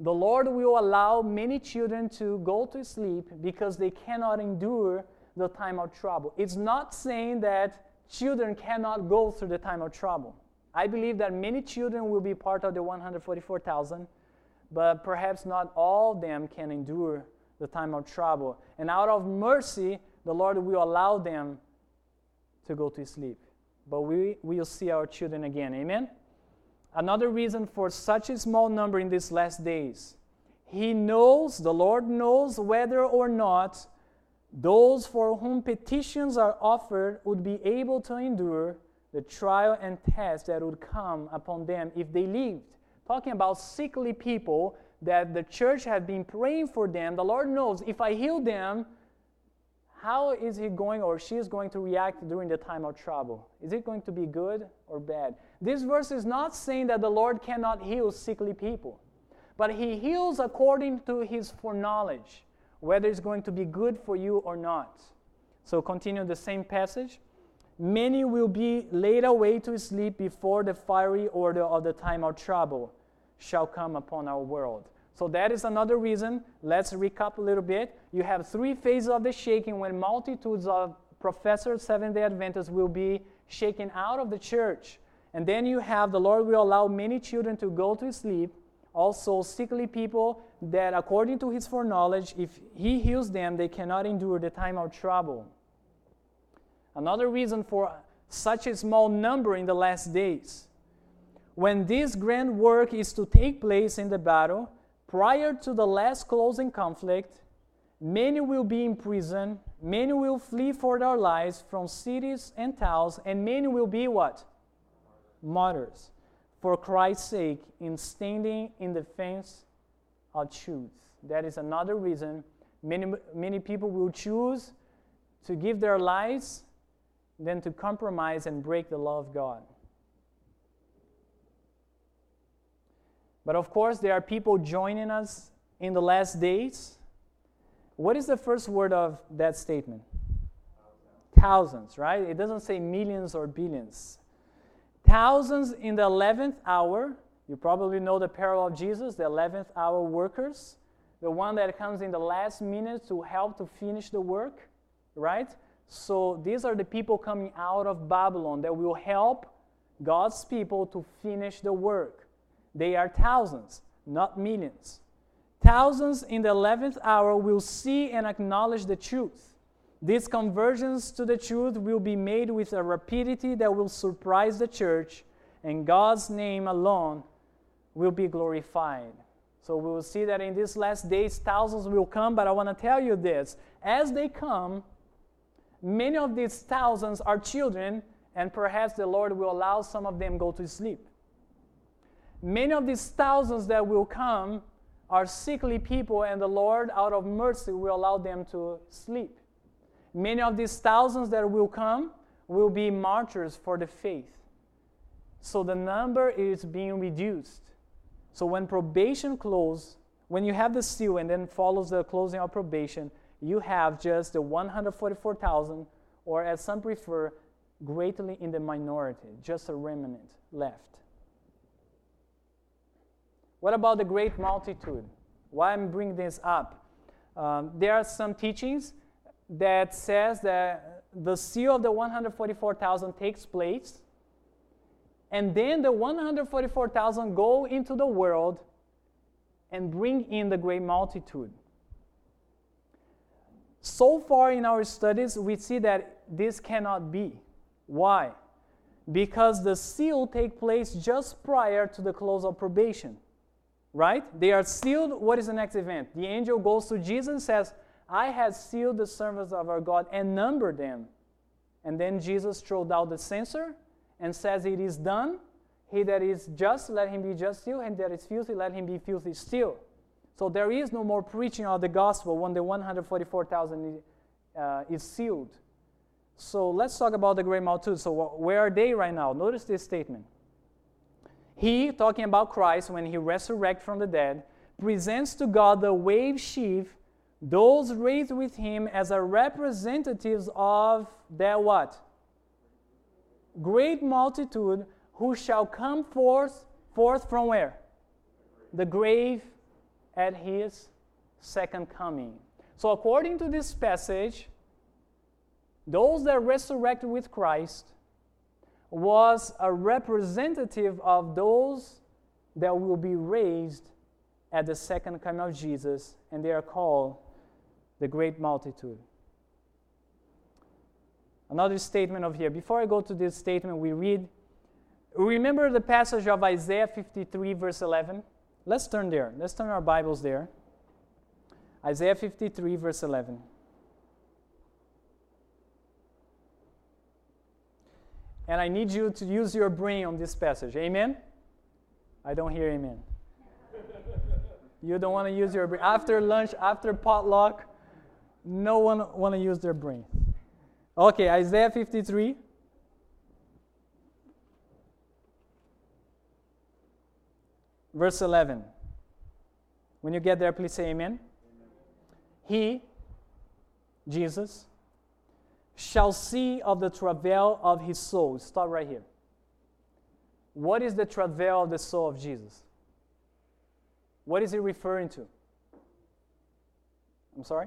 the Lord will allow many children to go to sleep because they cannot endure the time of trouble. It's not saying that children cannot go through the time of trouble. I believe that many children will be part of the 144,000, but perhaps not all of them can endure the time of trouble. And out of mercy, the Lord will allow them to go to sleep. But we will see our children again. Amen? Another reason for such a small number in these last days. He knows, the Lord knows whether or not those for whom petitions are offered would be able to endure the trial and test that would come upon them if they lived. Talking about sickly people that the church had been praying for them, the Lord knows if I heal them, how is he going or she is going to react during the time of trouble? Is it going to be good or bad? This verse is not saying that the Lord cannot heal sickly people, but he heals according to his foreknowledge whether it's going to be good for you or not. So, continue the same passage. Many will be laid away to sleep before the fiery order of the time of trouble shall come upon our world. So, that is another reason. Let's recap a little bit. You have three phases of the shaking when multitudes of professors, Seventh day Adventists, will be shaken out of the church. And then you have the Lord will allow many children to go to sleep also sickly people that according to his foreknowledge if he heals them they cannot endure the time of trouble. Another reason for such a small number in the last days. When this grand work is to take place in the battle prior to the last closing conflict many will be in prison many will flee for their lives from cities and towns and many will be what? Martyrs for Christ's sake in standing in defense of truth. That is another reason many, many people will choose to give their lives than to compromise and break the law of God. But of course, there are people joining us in the last days. What is the first word of that statement? Thousands, right? It doesn't say millions or billions. Thousands in the 11th hour. You probably know the parable of Jesus, the 11th hour workers, the one that comes in the last minute to help to finish the work, right? So these are the people coming out of Babylon that will help God's people to finish the work. They are thousands, not millions. Thousands in the 11th hour will see and acknowledge the truth. These conversions to the truth will be made with a rapidity that will surprise the church, and God's name alone will be glorified. So we will see that in these last days, thousands will come, but I want to tell you this as they come, many of these thousands are children, and perhaps the Lord will allow some of them go to sleep. Many of these thousands that will come are sickly people, and the Lord, out of mercy, will allow them to sleep. Many of these thousands that will come will be martyrs for the faith. So the number is being reduced. So when probation closes, when you have the seal and then follows the closing of probation, you have just the 144,000, or as some prefer, greatly in the minority, just a remnant left. What about the great multitude? Why I'm bringing this up? Um, there are some teachings that says that the seal of the 144,000 takes place, and then the 144,000 go into the world and bring in the great multitude. So far in our studies, we see that this cannot be. Why? Because the seal take place just prior to the close of probation. Right? They are sealed. What is the next event? The angel goes to Jesus and says, I have sealed the servants of our God and numbered them. And then Jesus throws out the censer and says, It is done. He that is just, let him be just still, and that is filthy, let him be filthy still. So there is no more preaching of the gospel when the 144,000 uh, is sealed. So let's talk about the great multitude. So where are they right now? Notice this statement. He, talking about Christ, when he resurrects from the dead, presents to God the wave sheaf, those raised with him as a representatives of that what? Great multitude who shall come forth, forth from where? The grave at his second coming. So according to this passage, those that resurrected with Christ was a representative of those that will be raised at the second coming of Jesus, and they are called the great multitude. Another statement of here. Before I go to this statement, we read. Remember the passage of Isaiah 53, verse 11? Let's turn there. Let's turn our Bibles there. Isaiah 53, verse 11. And I need you to use your brain on this passage. Amen? I don't hear amen. you don't want to use your brain. After lunch, after potluck, no one want to use their brain. Okay, Isaiah 53. Verse 11. When you get there, please say amen. amen. He, Jesus, shall see of the travail of his soul. Stop right here. What is the travail of the soul of Jesus? What is he referring to? I'm sorry?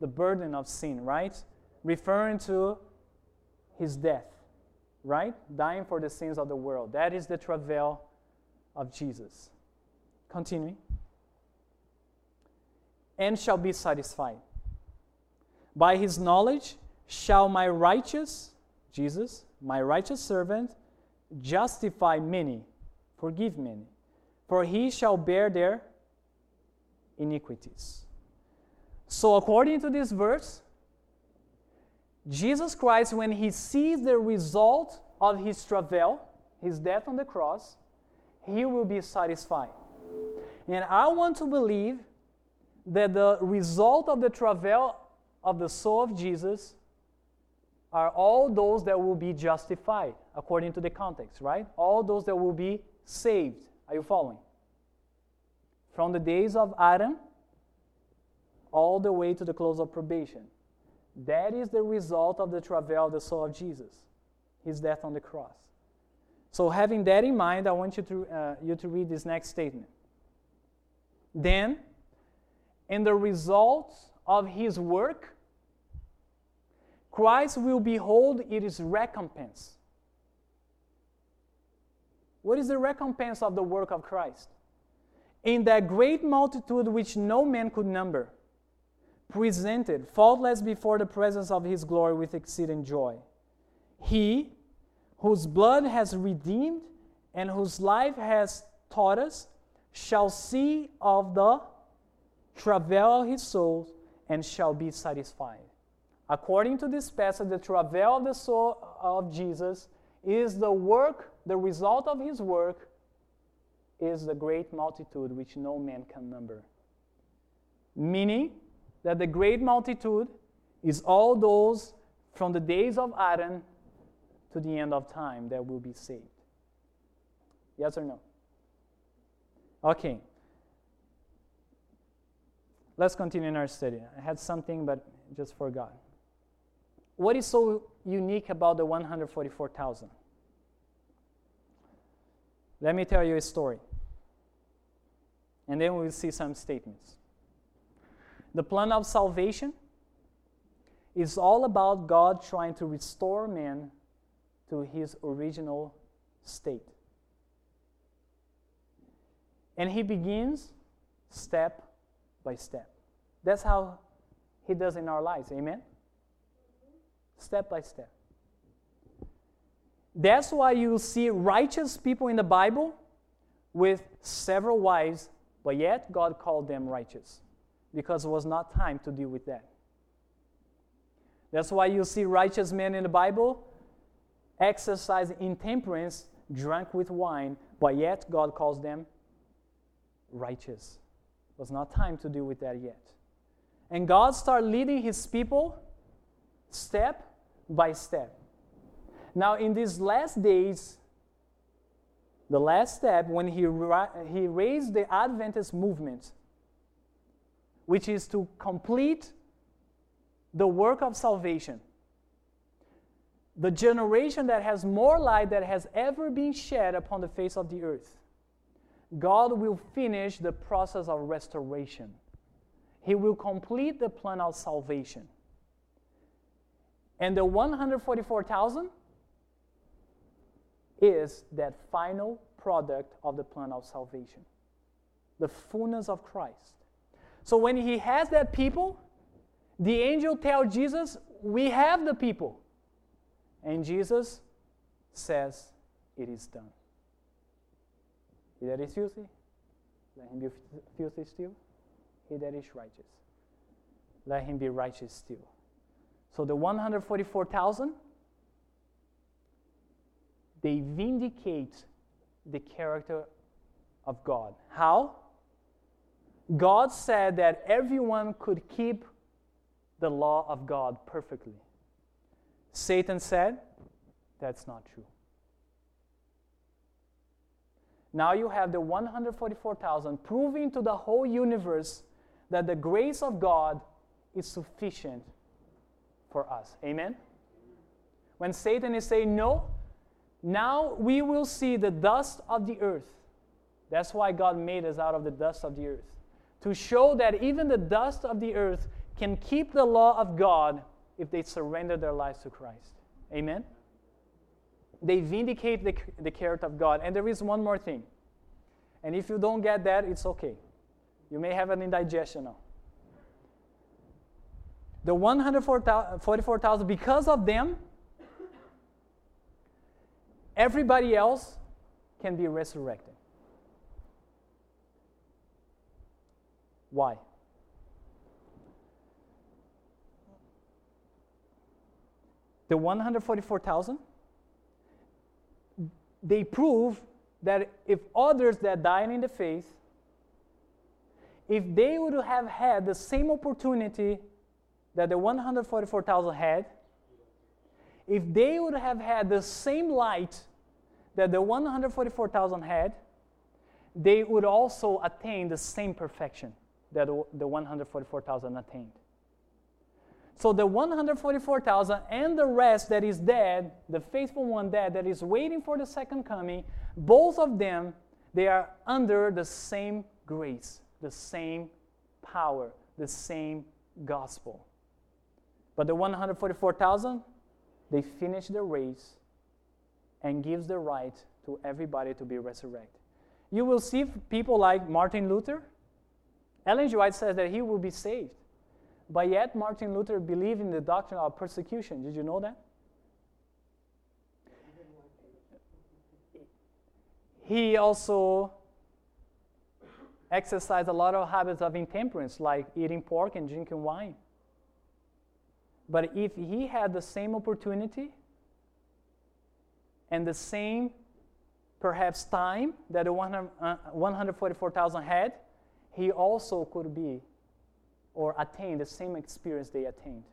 The burden of sin, right? Referring to his death, right? Dying for the sins of the world. That is the travail of Jesus. Continuing. And shall be satisfied. By his knowledge shall my righteous, Jesus, my righteous servant, justify many, forgive many, for he shall bear their iniquities. So, according to this verse, Jesus Christ, when he sees the result of his travail, his death on the cross, he will be satisfied. And I want to believe that the result of the travail of the soul of Jesus are all those that will be justified according to the context, right? All those that will be saved Are you following? From the days of Adam all the way to the close of probation. That is the result of the travail of the soul of Jesus, his death on the cross. So, having that in mind, I want you to, uh, you to read this next statement. Then, in the results of his work, Christ will behold it is recompense. What is the recompense of the work of Christ? In that great multitude which no man could number, presented faultless before the presence of his glory with exceeding joy. He, whose blood has redeemed and whose life has taught us, shall see of the travail of his soul and shall be satisfied. According to this passage, the travail of the soul of Jesus is the work, the result of his work is the great multitude which no man can number. Meaning that the great multitude is all those from the days of Adam to the end of time that will be saved. Yes or no? Okay. Let's continue in our study. I had something, but just forgot. What is so unique about the 144,000? Let me tell you a story. And then we'll see some statements. The plan of salvation is all about God trying to restore man to his original state. And he begins step by step. That's how he does in our lives. Amen? step by step. That's why you see righteous people in the Bible with several wives, but yet God called them righteous because it was not time to deal with that. That's why you see righteous men in the Bible exercise intemperance, drunk with wine, but yet God calls them righteous. It was not time to deal with that yet. And God started leading his people step by step. Now, in these last days, the last step, when he, ra- he raised the Adventist movement, which is to complete the work of salvation, the generation that has more light that has ever been shed upon the face of the earth, God will finish the process of restoration. He will complete the plan of salvation. And the 144,000 is that final product of the plan of salvation the fullness of Christ. So when he has that people, the angel tells Jesus, We have the people. And Jesus says, It is done. He that is filthy, let him be filthy still. He that is righteous, let him be righteous still. So the 144,000, they vindicate the character of God. How? God said that everyone could keep the law of God perfectly. Satan said, that's not true. Now you have the 144,000 proving to the whole universe that the grace of God is sufficient for us. Amen? When Satan is saying no, now we will see the dust of the earth. That's why God made us out of the dust of the earth. To show that even the dust of the earth can keep the law of God if they surrender their lives to Christ. Amen? They vindicate the, the character of God. And there is one more thing. And if you don't get that, it's okay. You may have an indigestion now the 144,000, because of them, everybody else can be resurrected. Why? The 144,000, they prove that if others that died in the faith, if they would have had the same opportunity that the 144,000 had, if they would have had the same light that the 144,000 had, they would also attain the same perfection that the 144,000 attained. So the 144,000 and the rest that is dead, the faithful one dead that is waiting for the second coming, both of them, they are under the same grace, the same power, the same gospel. But the 144,000, they finish the race and gives the right to everybody to be resurrected. You will see people like Martin Luther. Ellen G. White says that he will be saved. But yet, Martin Luther believed in the doctrine of persecution. Did you know that? He also exercised a lot of habits of intemperance, like eating pork and drinking wine. But if he had the same opportunity and the same, perhaps, time that the 144,000 uh, had, he also could be or attain the same experience they attained.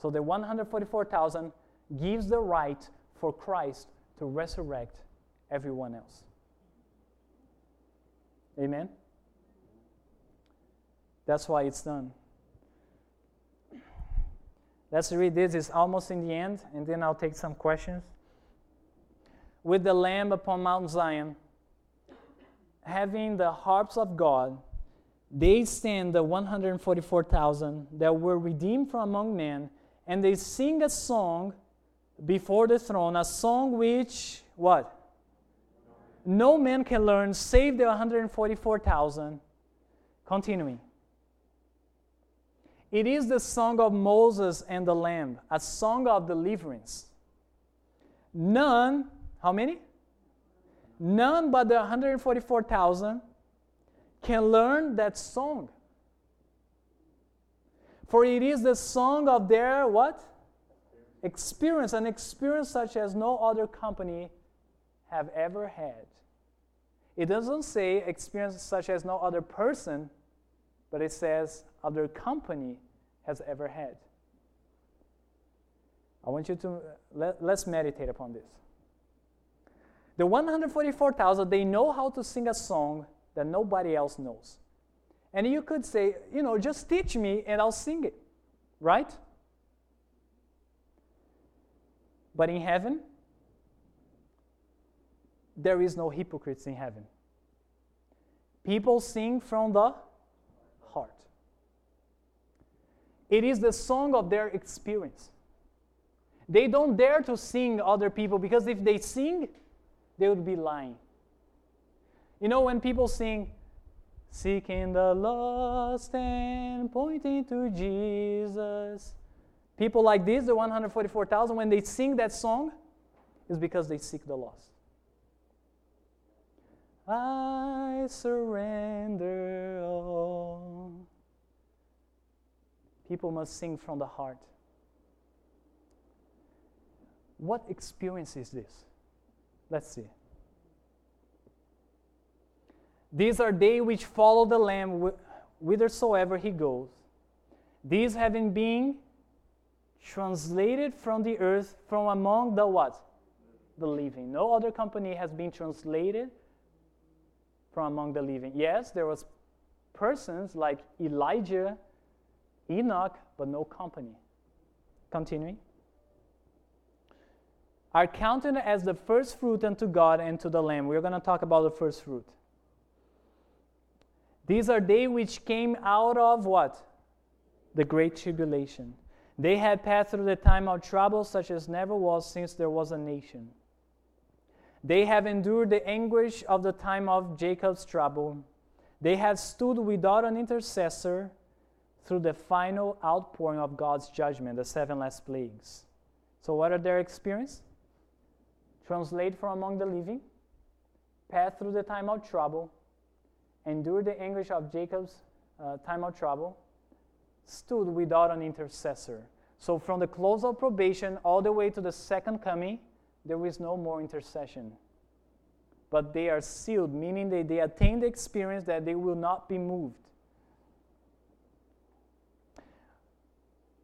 So the 144,000 gives the right for Christ to resurrect everyone else. Amen? That's why it's done. Let's read this. It's almost in the end, and then I'll take some questions. With the Lamb upon Mount Zion, having the harps of God, they stand the 144,000 that were redeemed from among men, and they sing a song before the throne, a song which, what? No man can learn save the 144,000. Continuing. It is the song of Moses and the Lamb, a song of deliverance. None, how many? None but the 144,000 can learn that song. For it is the song of their what? Experience, an experience such as no other company have ever had. It doesn't say experience such as no other person, but it says other company has ever had. I want you to uh, let, let's meditate upon this. The 144,000, they know how to sing a song that nobody else knows. And you could say, you know, just teach me and I'll sing it, right? But in heaven, there is no hypocrites in heaven. People sing from the heart. It is the song of their experience. They don't dare to sing other people because if they sing, they would be lying. You know, when people sing, seeking the lost and pointing to Jesus, people like this, the 144,000, when they sing that song, is because they seek the lost. I surrender all. People must sing from the heart. What experience is this? Let's see. These are they which follow the Lamb whithersoever he goes. These having been translated from the earth from among the what? The living. No other company has been translated from among the living. Yes, there was persons like Elijah, Enoch, but no company. Continuing. Are counted as the first fruit unto God and to the Lamb. We're going to talk about the first fruit. These are they which came out of what? The great tribulation. They had passed through the time of trouble such as never was since there was a nation. They have endured the anguish of the time of Jacob's trouble. They have stood without an intercessor through the final outpouring of God's judgment, the seven last plagues. So, what are their experience? Translate from among the living, pass through the time of trouble, endured the anguish of Jacob's uh, time of trouble, stood without an intercessor. So, from the close of probation all the way to the second coming, there is no more intercession. But they are sealed, meaning that they attain the experience that they will not be moved.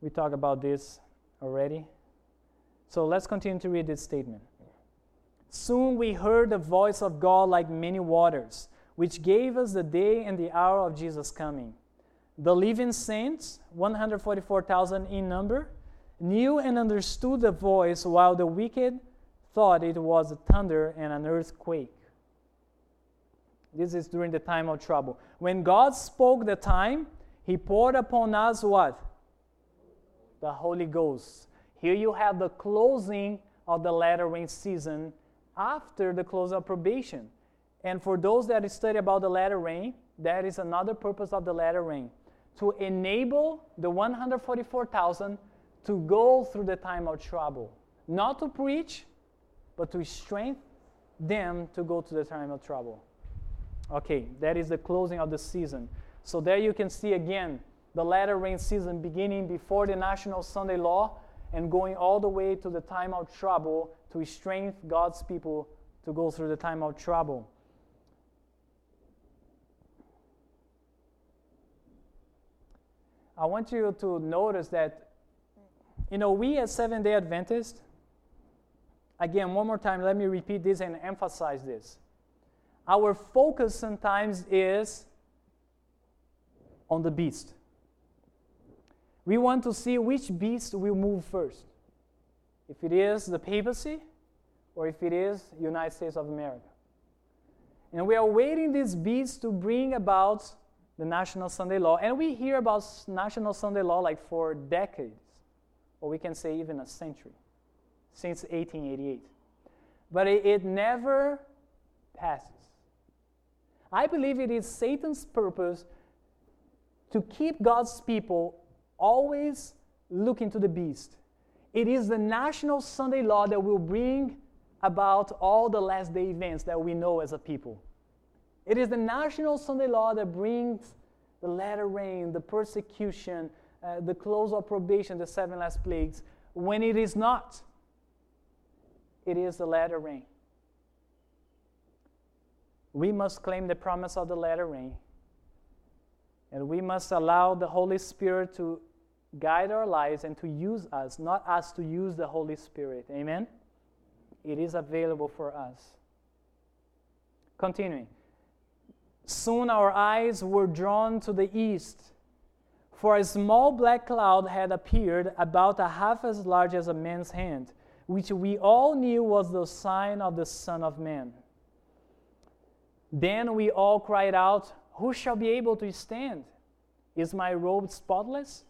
We talked about this already. So let's continue to read this statement. Soon we heard the voice of God like many waters, which gave us the day and the hour of Jesus' coming. The living saints, 144,000 in number, knew and understood the voice, while the wicked thought it was a thunder and an earthquake. This is during the time of trouble. When God spoke the time, He poured upon us what? The Holy Ghost. Here you have the closing of the latter rain season after the close of probation. And for those that study about the latter rain, that is another purpose of the latter rain to enable the 144,000 to go through the time of trouble. Not to preach, but to strengthen them to go to the time of trouble. Okay, that is the closing of the season. So there you can see again the latter rain season beginning before the National Sunday Law and going all the way to the time of trouble to strengthen God's people to go through the time of trouble. I want you to notice that, you know, we as Seventh day Adventists, again, one more time, let me repeat this and emphasize this. Our focus sometimes is on the beast. We want to see which beast will move first. If it is the papacy or if it is United States of America. And we are waiting these beasts to bring about the National Sunday Law. And we hear about National Sunday Law like for decades, or we can say even a century, since 1888. But it, it never passes. I believe it is Satan's purpose to keep God's people always looking to the beast. It is the national Sunday law that will bring about all the last day events that we know as a people. It is the national Sunday law that brings the latter rain, the persecution, uh, the close of probation, the seven last plagues. When it is not, it is the latter rain. We must claim the promise of the latter rain. And we must allow the Holy Spirit to guide our lives and to use us, not us to use the Holy Spirit. Amen? It is available for us. Continuing. Soon our eyes were drawn to the east, for a small black cloud had appeared about a half as large as a man's hand, which we all knew was the sign of the Son of Man. Then we all cried out, Who shall be able to stand? Is my robe spotless?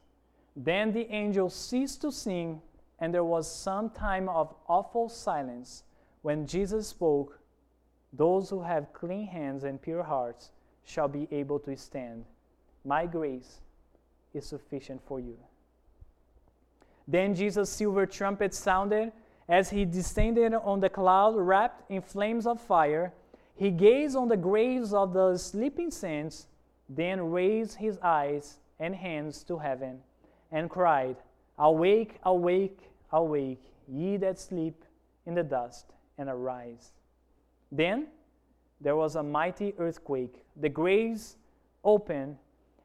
Then the angel ceased to sing, and there was some time of awful silence. When Jesus spoke, Those who have clean hands and pure hearts shall be able to stand. My grace is sufficient for you. Then Jesus' silver trumpet sounded as he descended on the cloud wrapped in flames of fire he gazed on the graves of the sleeping saints, then raised his eyes and hands to heaven, and cried, Awake, awake, awake, ye that sleep in the dust, and arise. Then there was a mighty earthquake. The graves opened,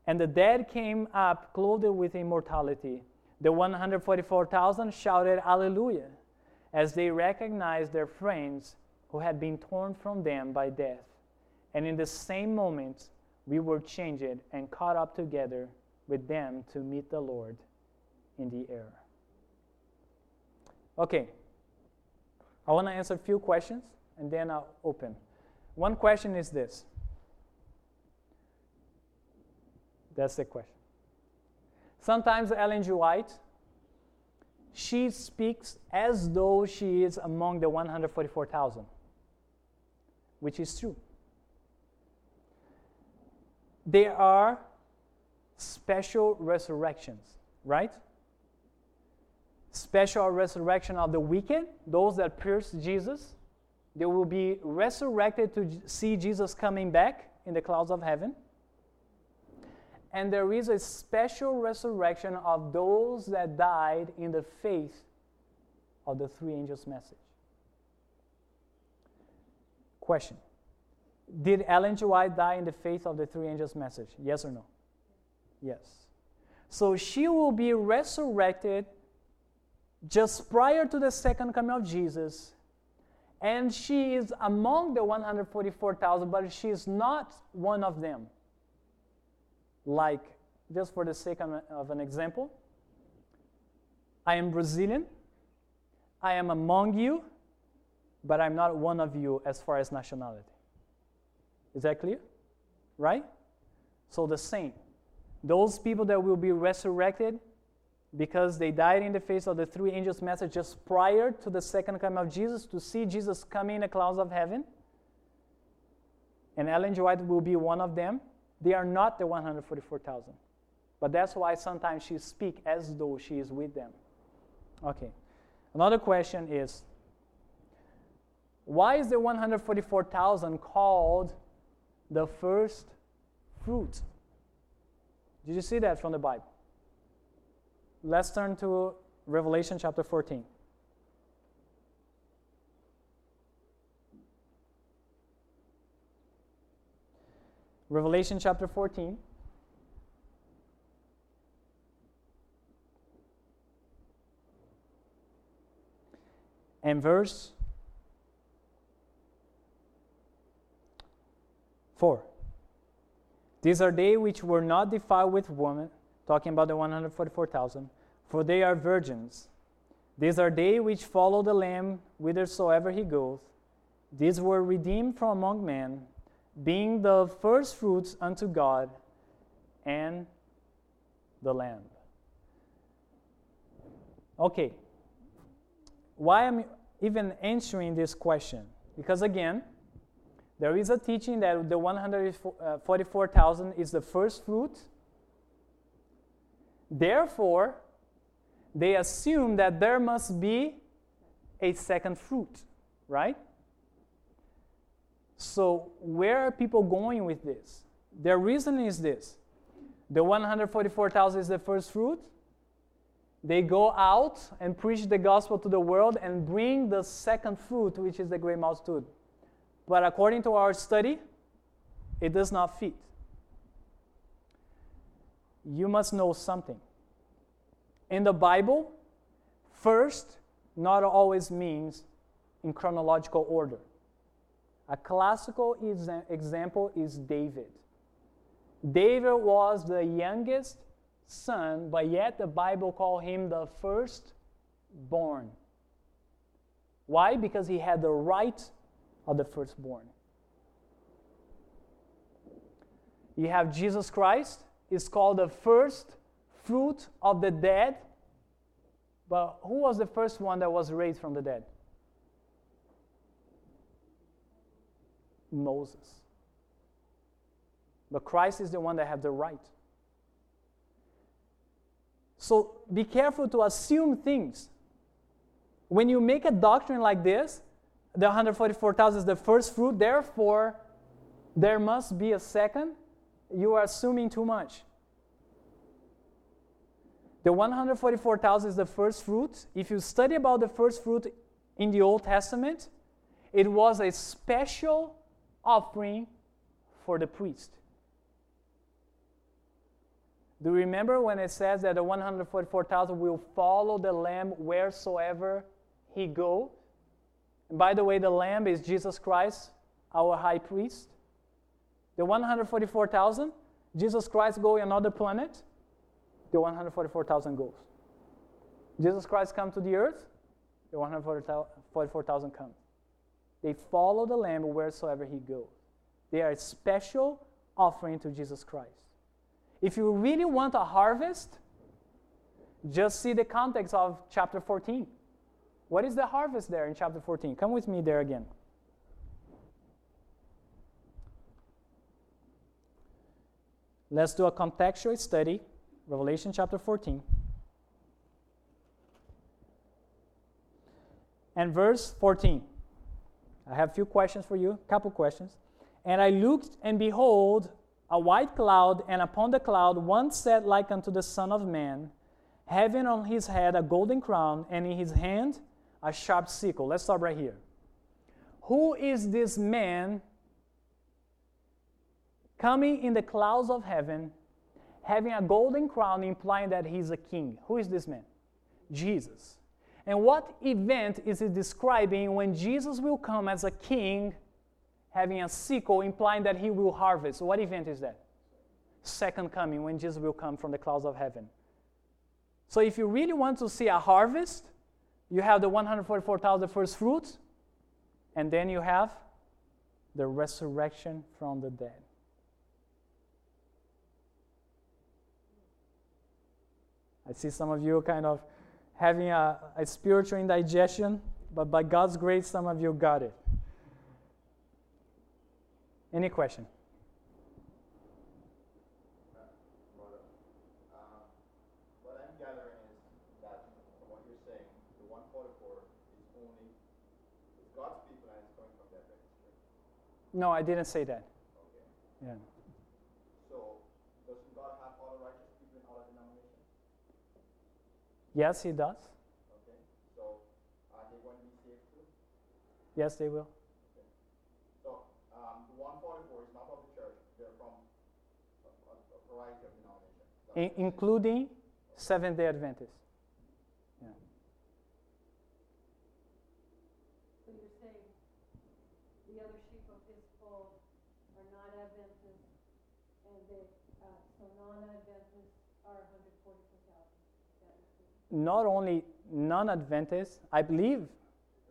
and the dead came up clothed with immortality. The 144,000 shouted, Alleluia, as they recognized their friends who had been torn from them by death. And in the same moment, we were changed and caught up together with them to meet the Lord in the air. Okay, I want to answer a few questions and then I'll open. One question is this. That's the question. Sometimes Ellen G. White she speaks as though she is among the 144,000 which is true. There are special resurrections, right? Special resurrection of the wicked, those that pierced Jesus. They will be resurrected to see Jesus coming back in the clouds of heaven. And there is a special resurrection of those that died in the faith of the three angels' message. Question Did Ellen G. White die in the faith of the three angels' message? Yes or no? Yes. So she will be resurrected just prior to the second coming of Jesus. And she is among the 144,000, but she is not one of them. Like, just for the sake of an example, I am Brazilian. I am among you, but I'm not one of you as far as nationality. Is that clear? Right? So the same. Those people that will be resurrected because they died in the face of the three angels' message just prior to the second coming of Jesus to see Jesus coming in the clouds of heaven. And Ellen G. White will be one of them. They are not the 144,000. But that's why sometimes she speaks as though she is with them. Okay. Another question is why is the 144,000 called the first fruit? Did you see that from the Bible? Let's turn to Revelation chapter 14. Revelation chapter 14. And verse 4. These are they which were not defiled with woman talking about the 144,000, for they are virgins. These are they which follow the Lamb whithersoever he goeth. These were redeemed from among men, being the firstfruits unto God and the Lamb. Okay. Why am I even answering this question? Because again, there is a teaching that the 144,000 is the first fruit Therefore, they assume that there must be a second fruit, right? So, where are people going with this? Their reason is this the 144,000 is the first fruit. They go out and preach the gospel to the world and bring the second fruit, which is the great multitude. But according to our study, it does not fit you must know something. In the Bible, first not always means in chronological order. A classical example is David. David was the youngest son, but yet the Bible called him the firstborn. Why? Because he had the right of the firstborn. You have Jesus Christ, is called the first fruit of the dead. But who was the first one that was raised from the dead? Moses. But Christ is the one that had the right. So be careful to assume things. When you make a doctrine like this, the 144,000 is the first fruit, therefore, there must be a second you are assuming too much. The 144,000 is the first fruit. If you study about the first fruit in the Old Testament, it was a special offering for the priest. Do you remember when it says that the 144,000 will follow the Lamb wheresoever he go? And by the way, the Lamb is Jesus Christ, our high priest. The 144,000, Jesus Christ go another planet, the 144,000 goes. Jesus Christ come to the earth, the 144,000 come. They follow the Lamb wheresoever he goes. They are a special offering to Jesus Christ. If you really want a harvest, just see the context of chapter 14. What is the harvest there in chapter 14? Come with me there again. Let's do a contextual study, Revelation chapter 14. And verse 14. I have a few questions for you, a couple questions. And I looked, and behold, a white cloud, and upon the cloud one sat like unto the Son of Man, having on his head a golden crown, and in his hand a sharp sickle. Let's stop right here. Who is this man coming in the clouds of heaven, having a golden crown, implying that he's a king. Who is this man? Jesus. And what event is it describing when Jesus will come as a king, having a sickle, implying that he will harvest? What event is that? Second coming, when Jesus will come from the clouds of heaven. So if you really want to see a harvest, you have the 144,000 first fruits, and then you have the resurrection from the dead. I see some of you kind of having a, a spiritual indigestion, but by God's grace, some of you got it. Any question? No, I didn't say that. Okay. Yeah. So, does God have all the righteous people in all denominations? Yes, He does. Okay. So, are they going to be saved too? Yes, they will. Okay. So, um, the 144 is not of the church. They're from a, a, a variety of denominations. In, including Seventh day Adventists. Not only non Adventists, I believe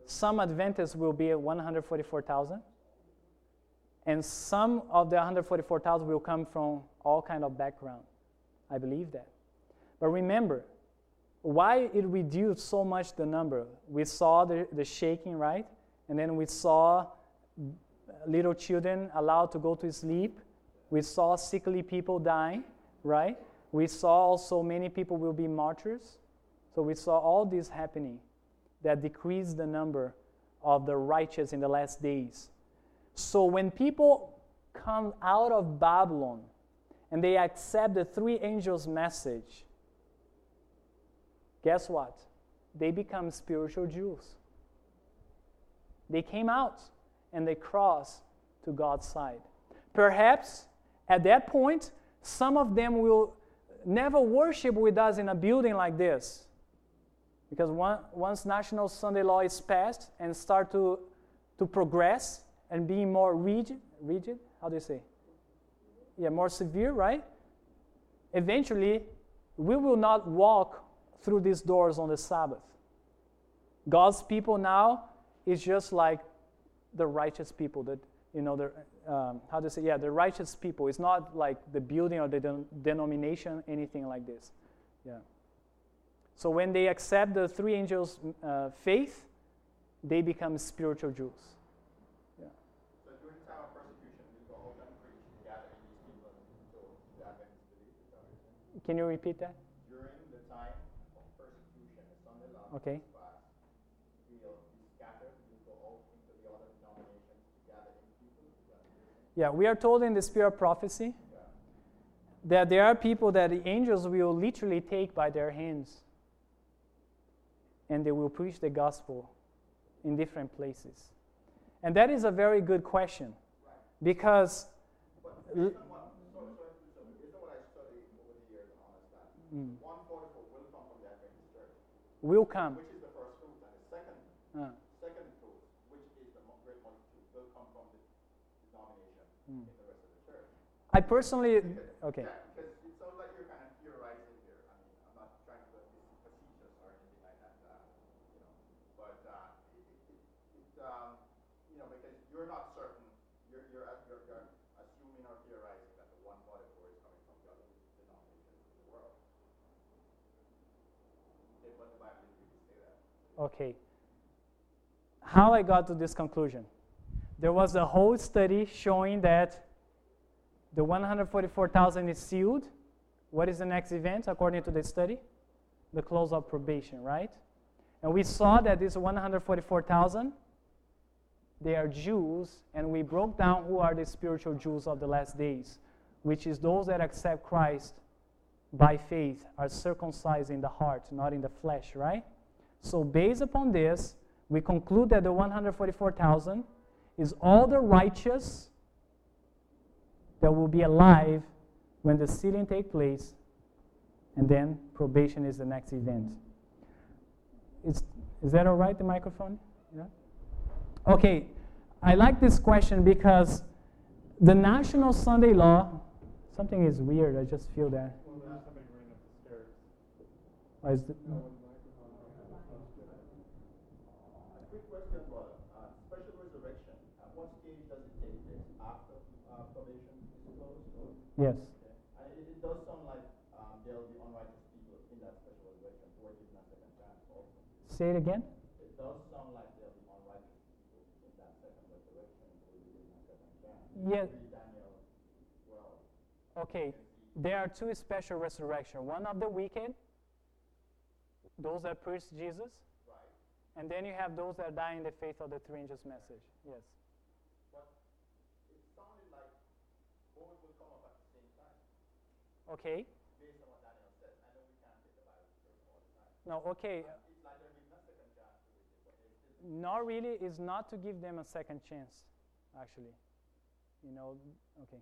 some Adventists will be at 144,000, and some of the 144,000 will come from all kind of background. I believe that. But remember, why it reduced so much the number? We saw the, the shaking, right? And then we saw little children allowed to go to sleep. We saw sickly people dying, right? We saw also many people will be martyrs. So we saw all this happening that decreased the number of the righteous in the last days. So when people come out of Babylon and they accept the three angels' message, guess what? They become spiritual Jews. They came out and they crossed to God's side. Perhaps at that point, some of them will never worship with us in a building like this because one, once national Sunday law is passed and start to, to progress and be more rigid, rigid, how do you say? Yeah, more severe, right? Eventually, we will not walk through these doors on the Sabbath. God's people now is just like the righteous people that you know the um, how to say yeah the righteous people. It's not like the building or the de- denomination anything like this. Yeah. So when they accept the three angels' uh, faith, they become spiritual Jews. Yeah. So during the time of persecution, we go out gathering these people to the Adventist belief. Can you repeat that? During the time of persecution, the Sunday law okay. fast, we'll be scattered, we'll go out into the other denominations to gather people. Yeah, we are told in the spirit of prophecy that there are people that the angels will literally take by their hands and they will preach the gospel in different places? And that is a very good question because. Mm. Will come. Which is the first fruit, and the second, uh. second fruit, which is the great multitude, will come from the denomination mm. in the rest of the church. I personally, okay. Okay. How I got to this conclusion? There was a whole study showing that the 144,000 is sealed. What is the next event according to the study? The close of probation, right? And we saw that this 144,000 they are Jews, and we broke down who are the spiritual Jews of the last days, which is those that accept Christ by faith, are circumcised in the heart, not in the flesh, right? So, based upon this, we conclude that the 144,000 is all the righteous that will be alive when the sealing takes place, and then probation is the next event. Is, is that all right, the microphone? Yeah? Okay, I like this question because the national Sunday law, something is weird, I just feel that. Why is the, A quick question, brother. Uh, special resurrection, at what stage does it take place? After uh, probation is closed? Or? yes. Okay. And it, it does sound like um, there will be unrighteous people in that special resurrection who are given a second chance also. Say it again. It does sound like there will be unrighteous people in that second resurrection who will be given a second chance. Yeah. Read Daniel 12. Okay, there are two special resurrection. One of the wicked, those that preach Jesus. And then you have those that die in the faith of the three angels message. Yes. But it sounded like both will come up at the same time, Okay. based on what Daniel says. I know we can't take the Bible all the time. No, okay. It's like they're giving a second chance to wicked, but they still Not really is not to give them a second chance, actually. You know, okay.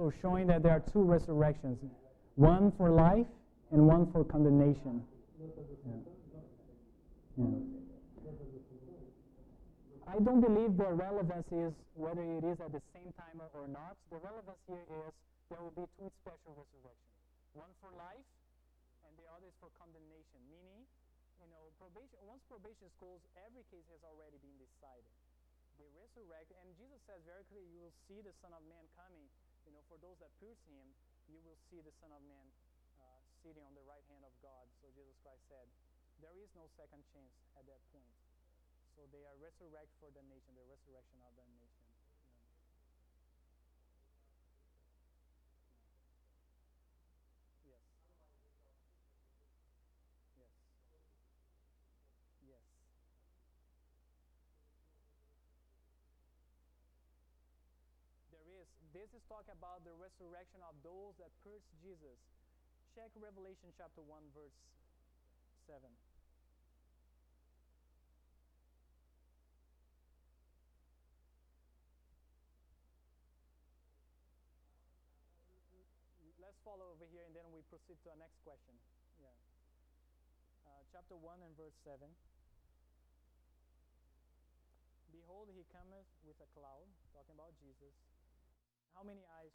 So showing that there are two resurrections, one for life and one for condemnation. Yeah. Yeah. I don't believe the relevance is whether it is at the same time or- not. The relevance here is there will be two special resurrections. One for life and the other is for condemnation. Meaning, you know, probation once probation is closed, every case has already been decided. They resurrect and Jesus says very clearly, you will see the Son of Man coming. You know, for those that pierce him, you will see the Son of Man uh, sitting on the right hand of God. So Jesus Christ said, there is no second chance at that point. So they are resurrect for the nation, the resurrection of the nation. Yeah. Yes. Yes. Yes. There is. This is talking about the resurrection of those that pierced Jesus. Check Revelation chapter 1, verse 7. Let's follow over here and then we proceed to our next question. Yeah. Uh, chapter 1 and verse 7. Behold, he cometh with a cloud, talking about Jesus. How many eyes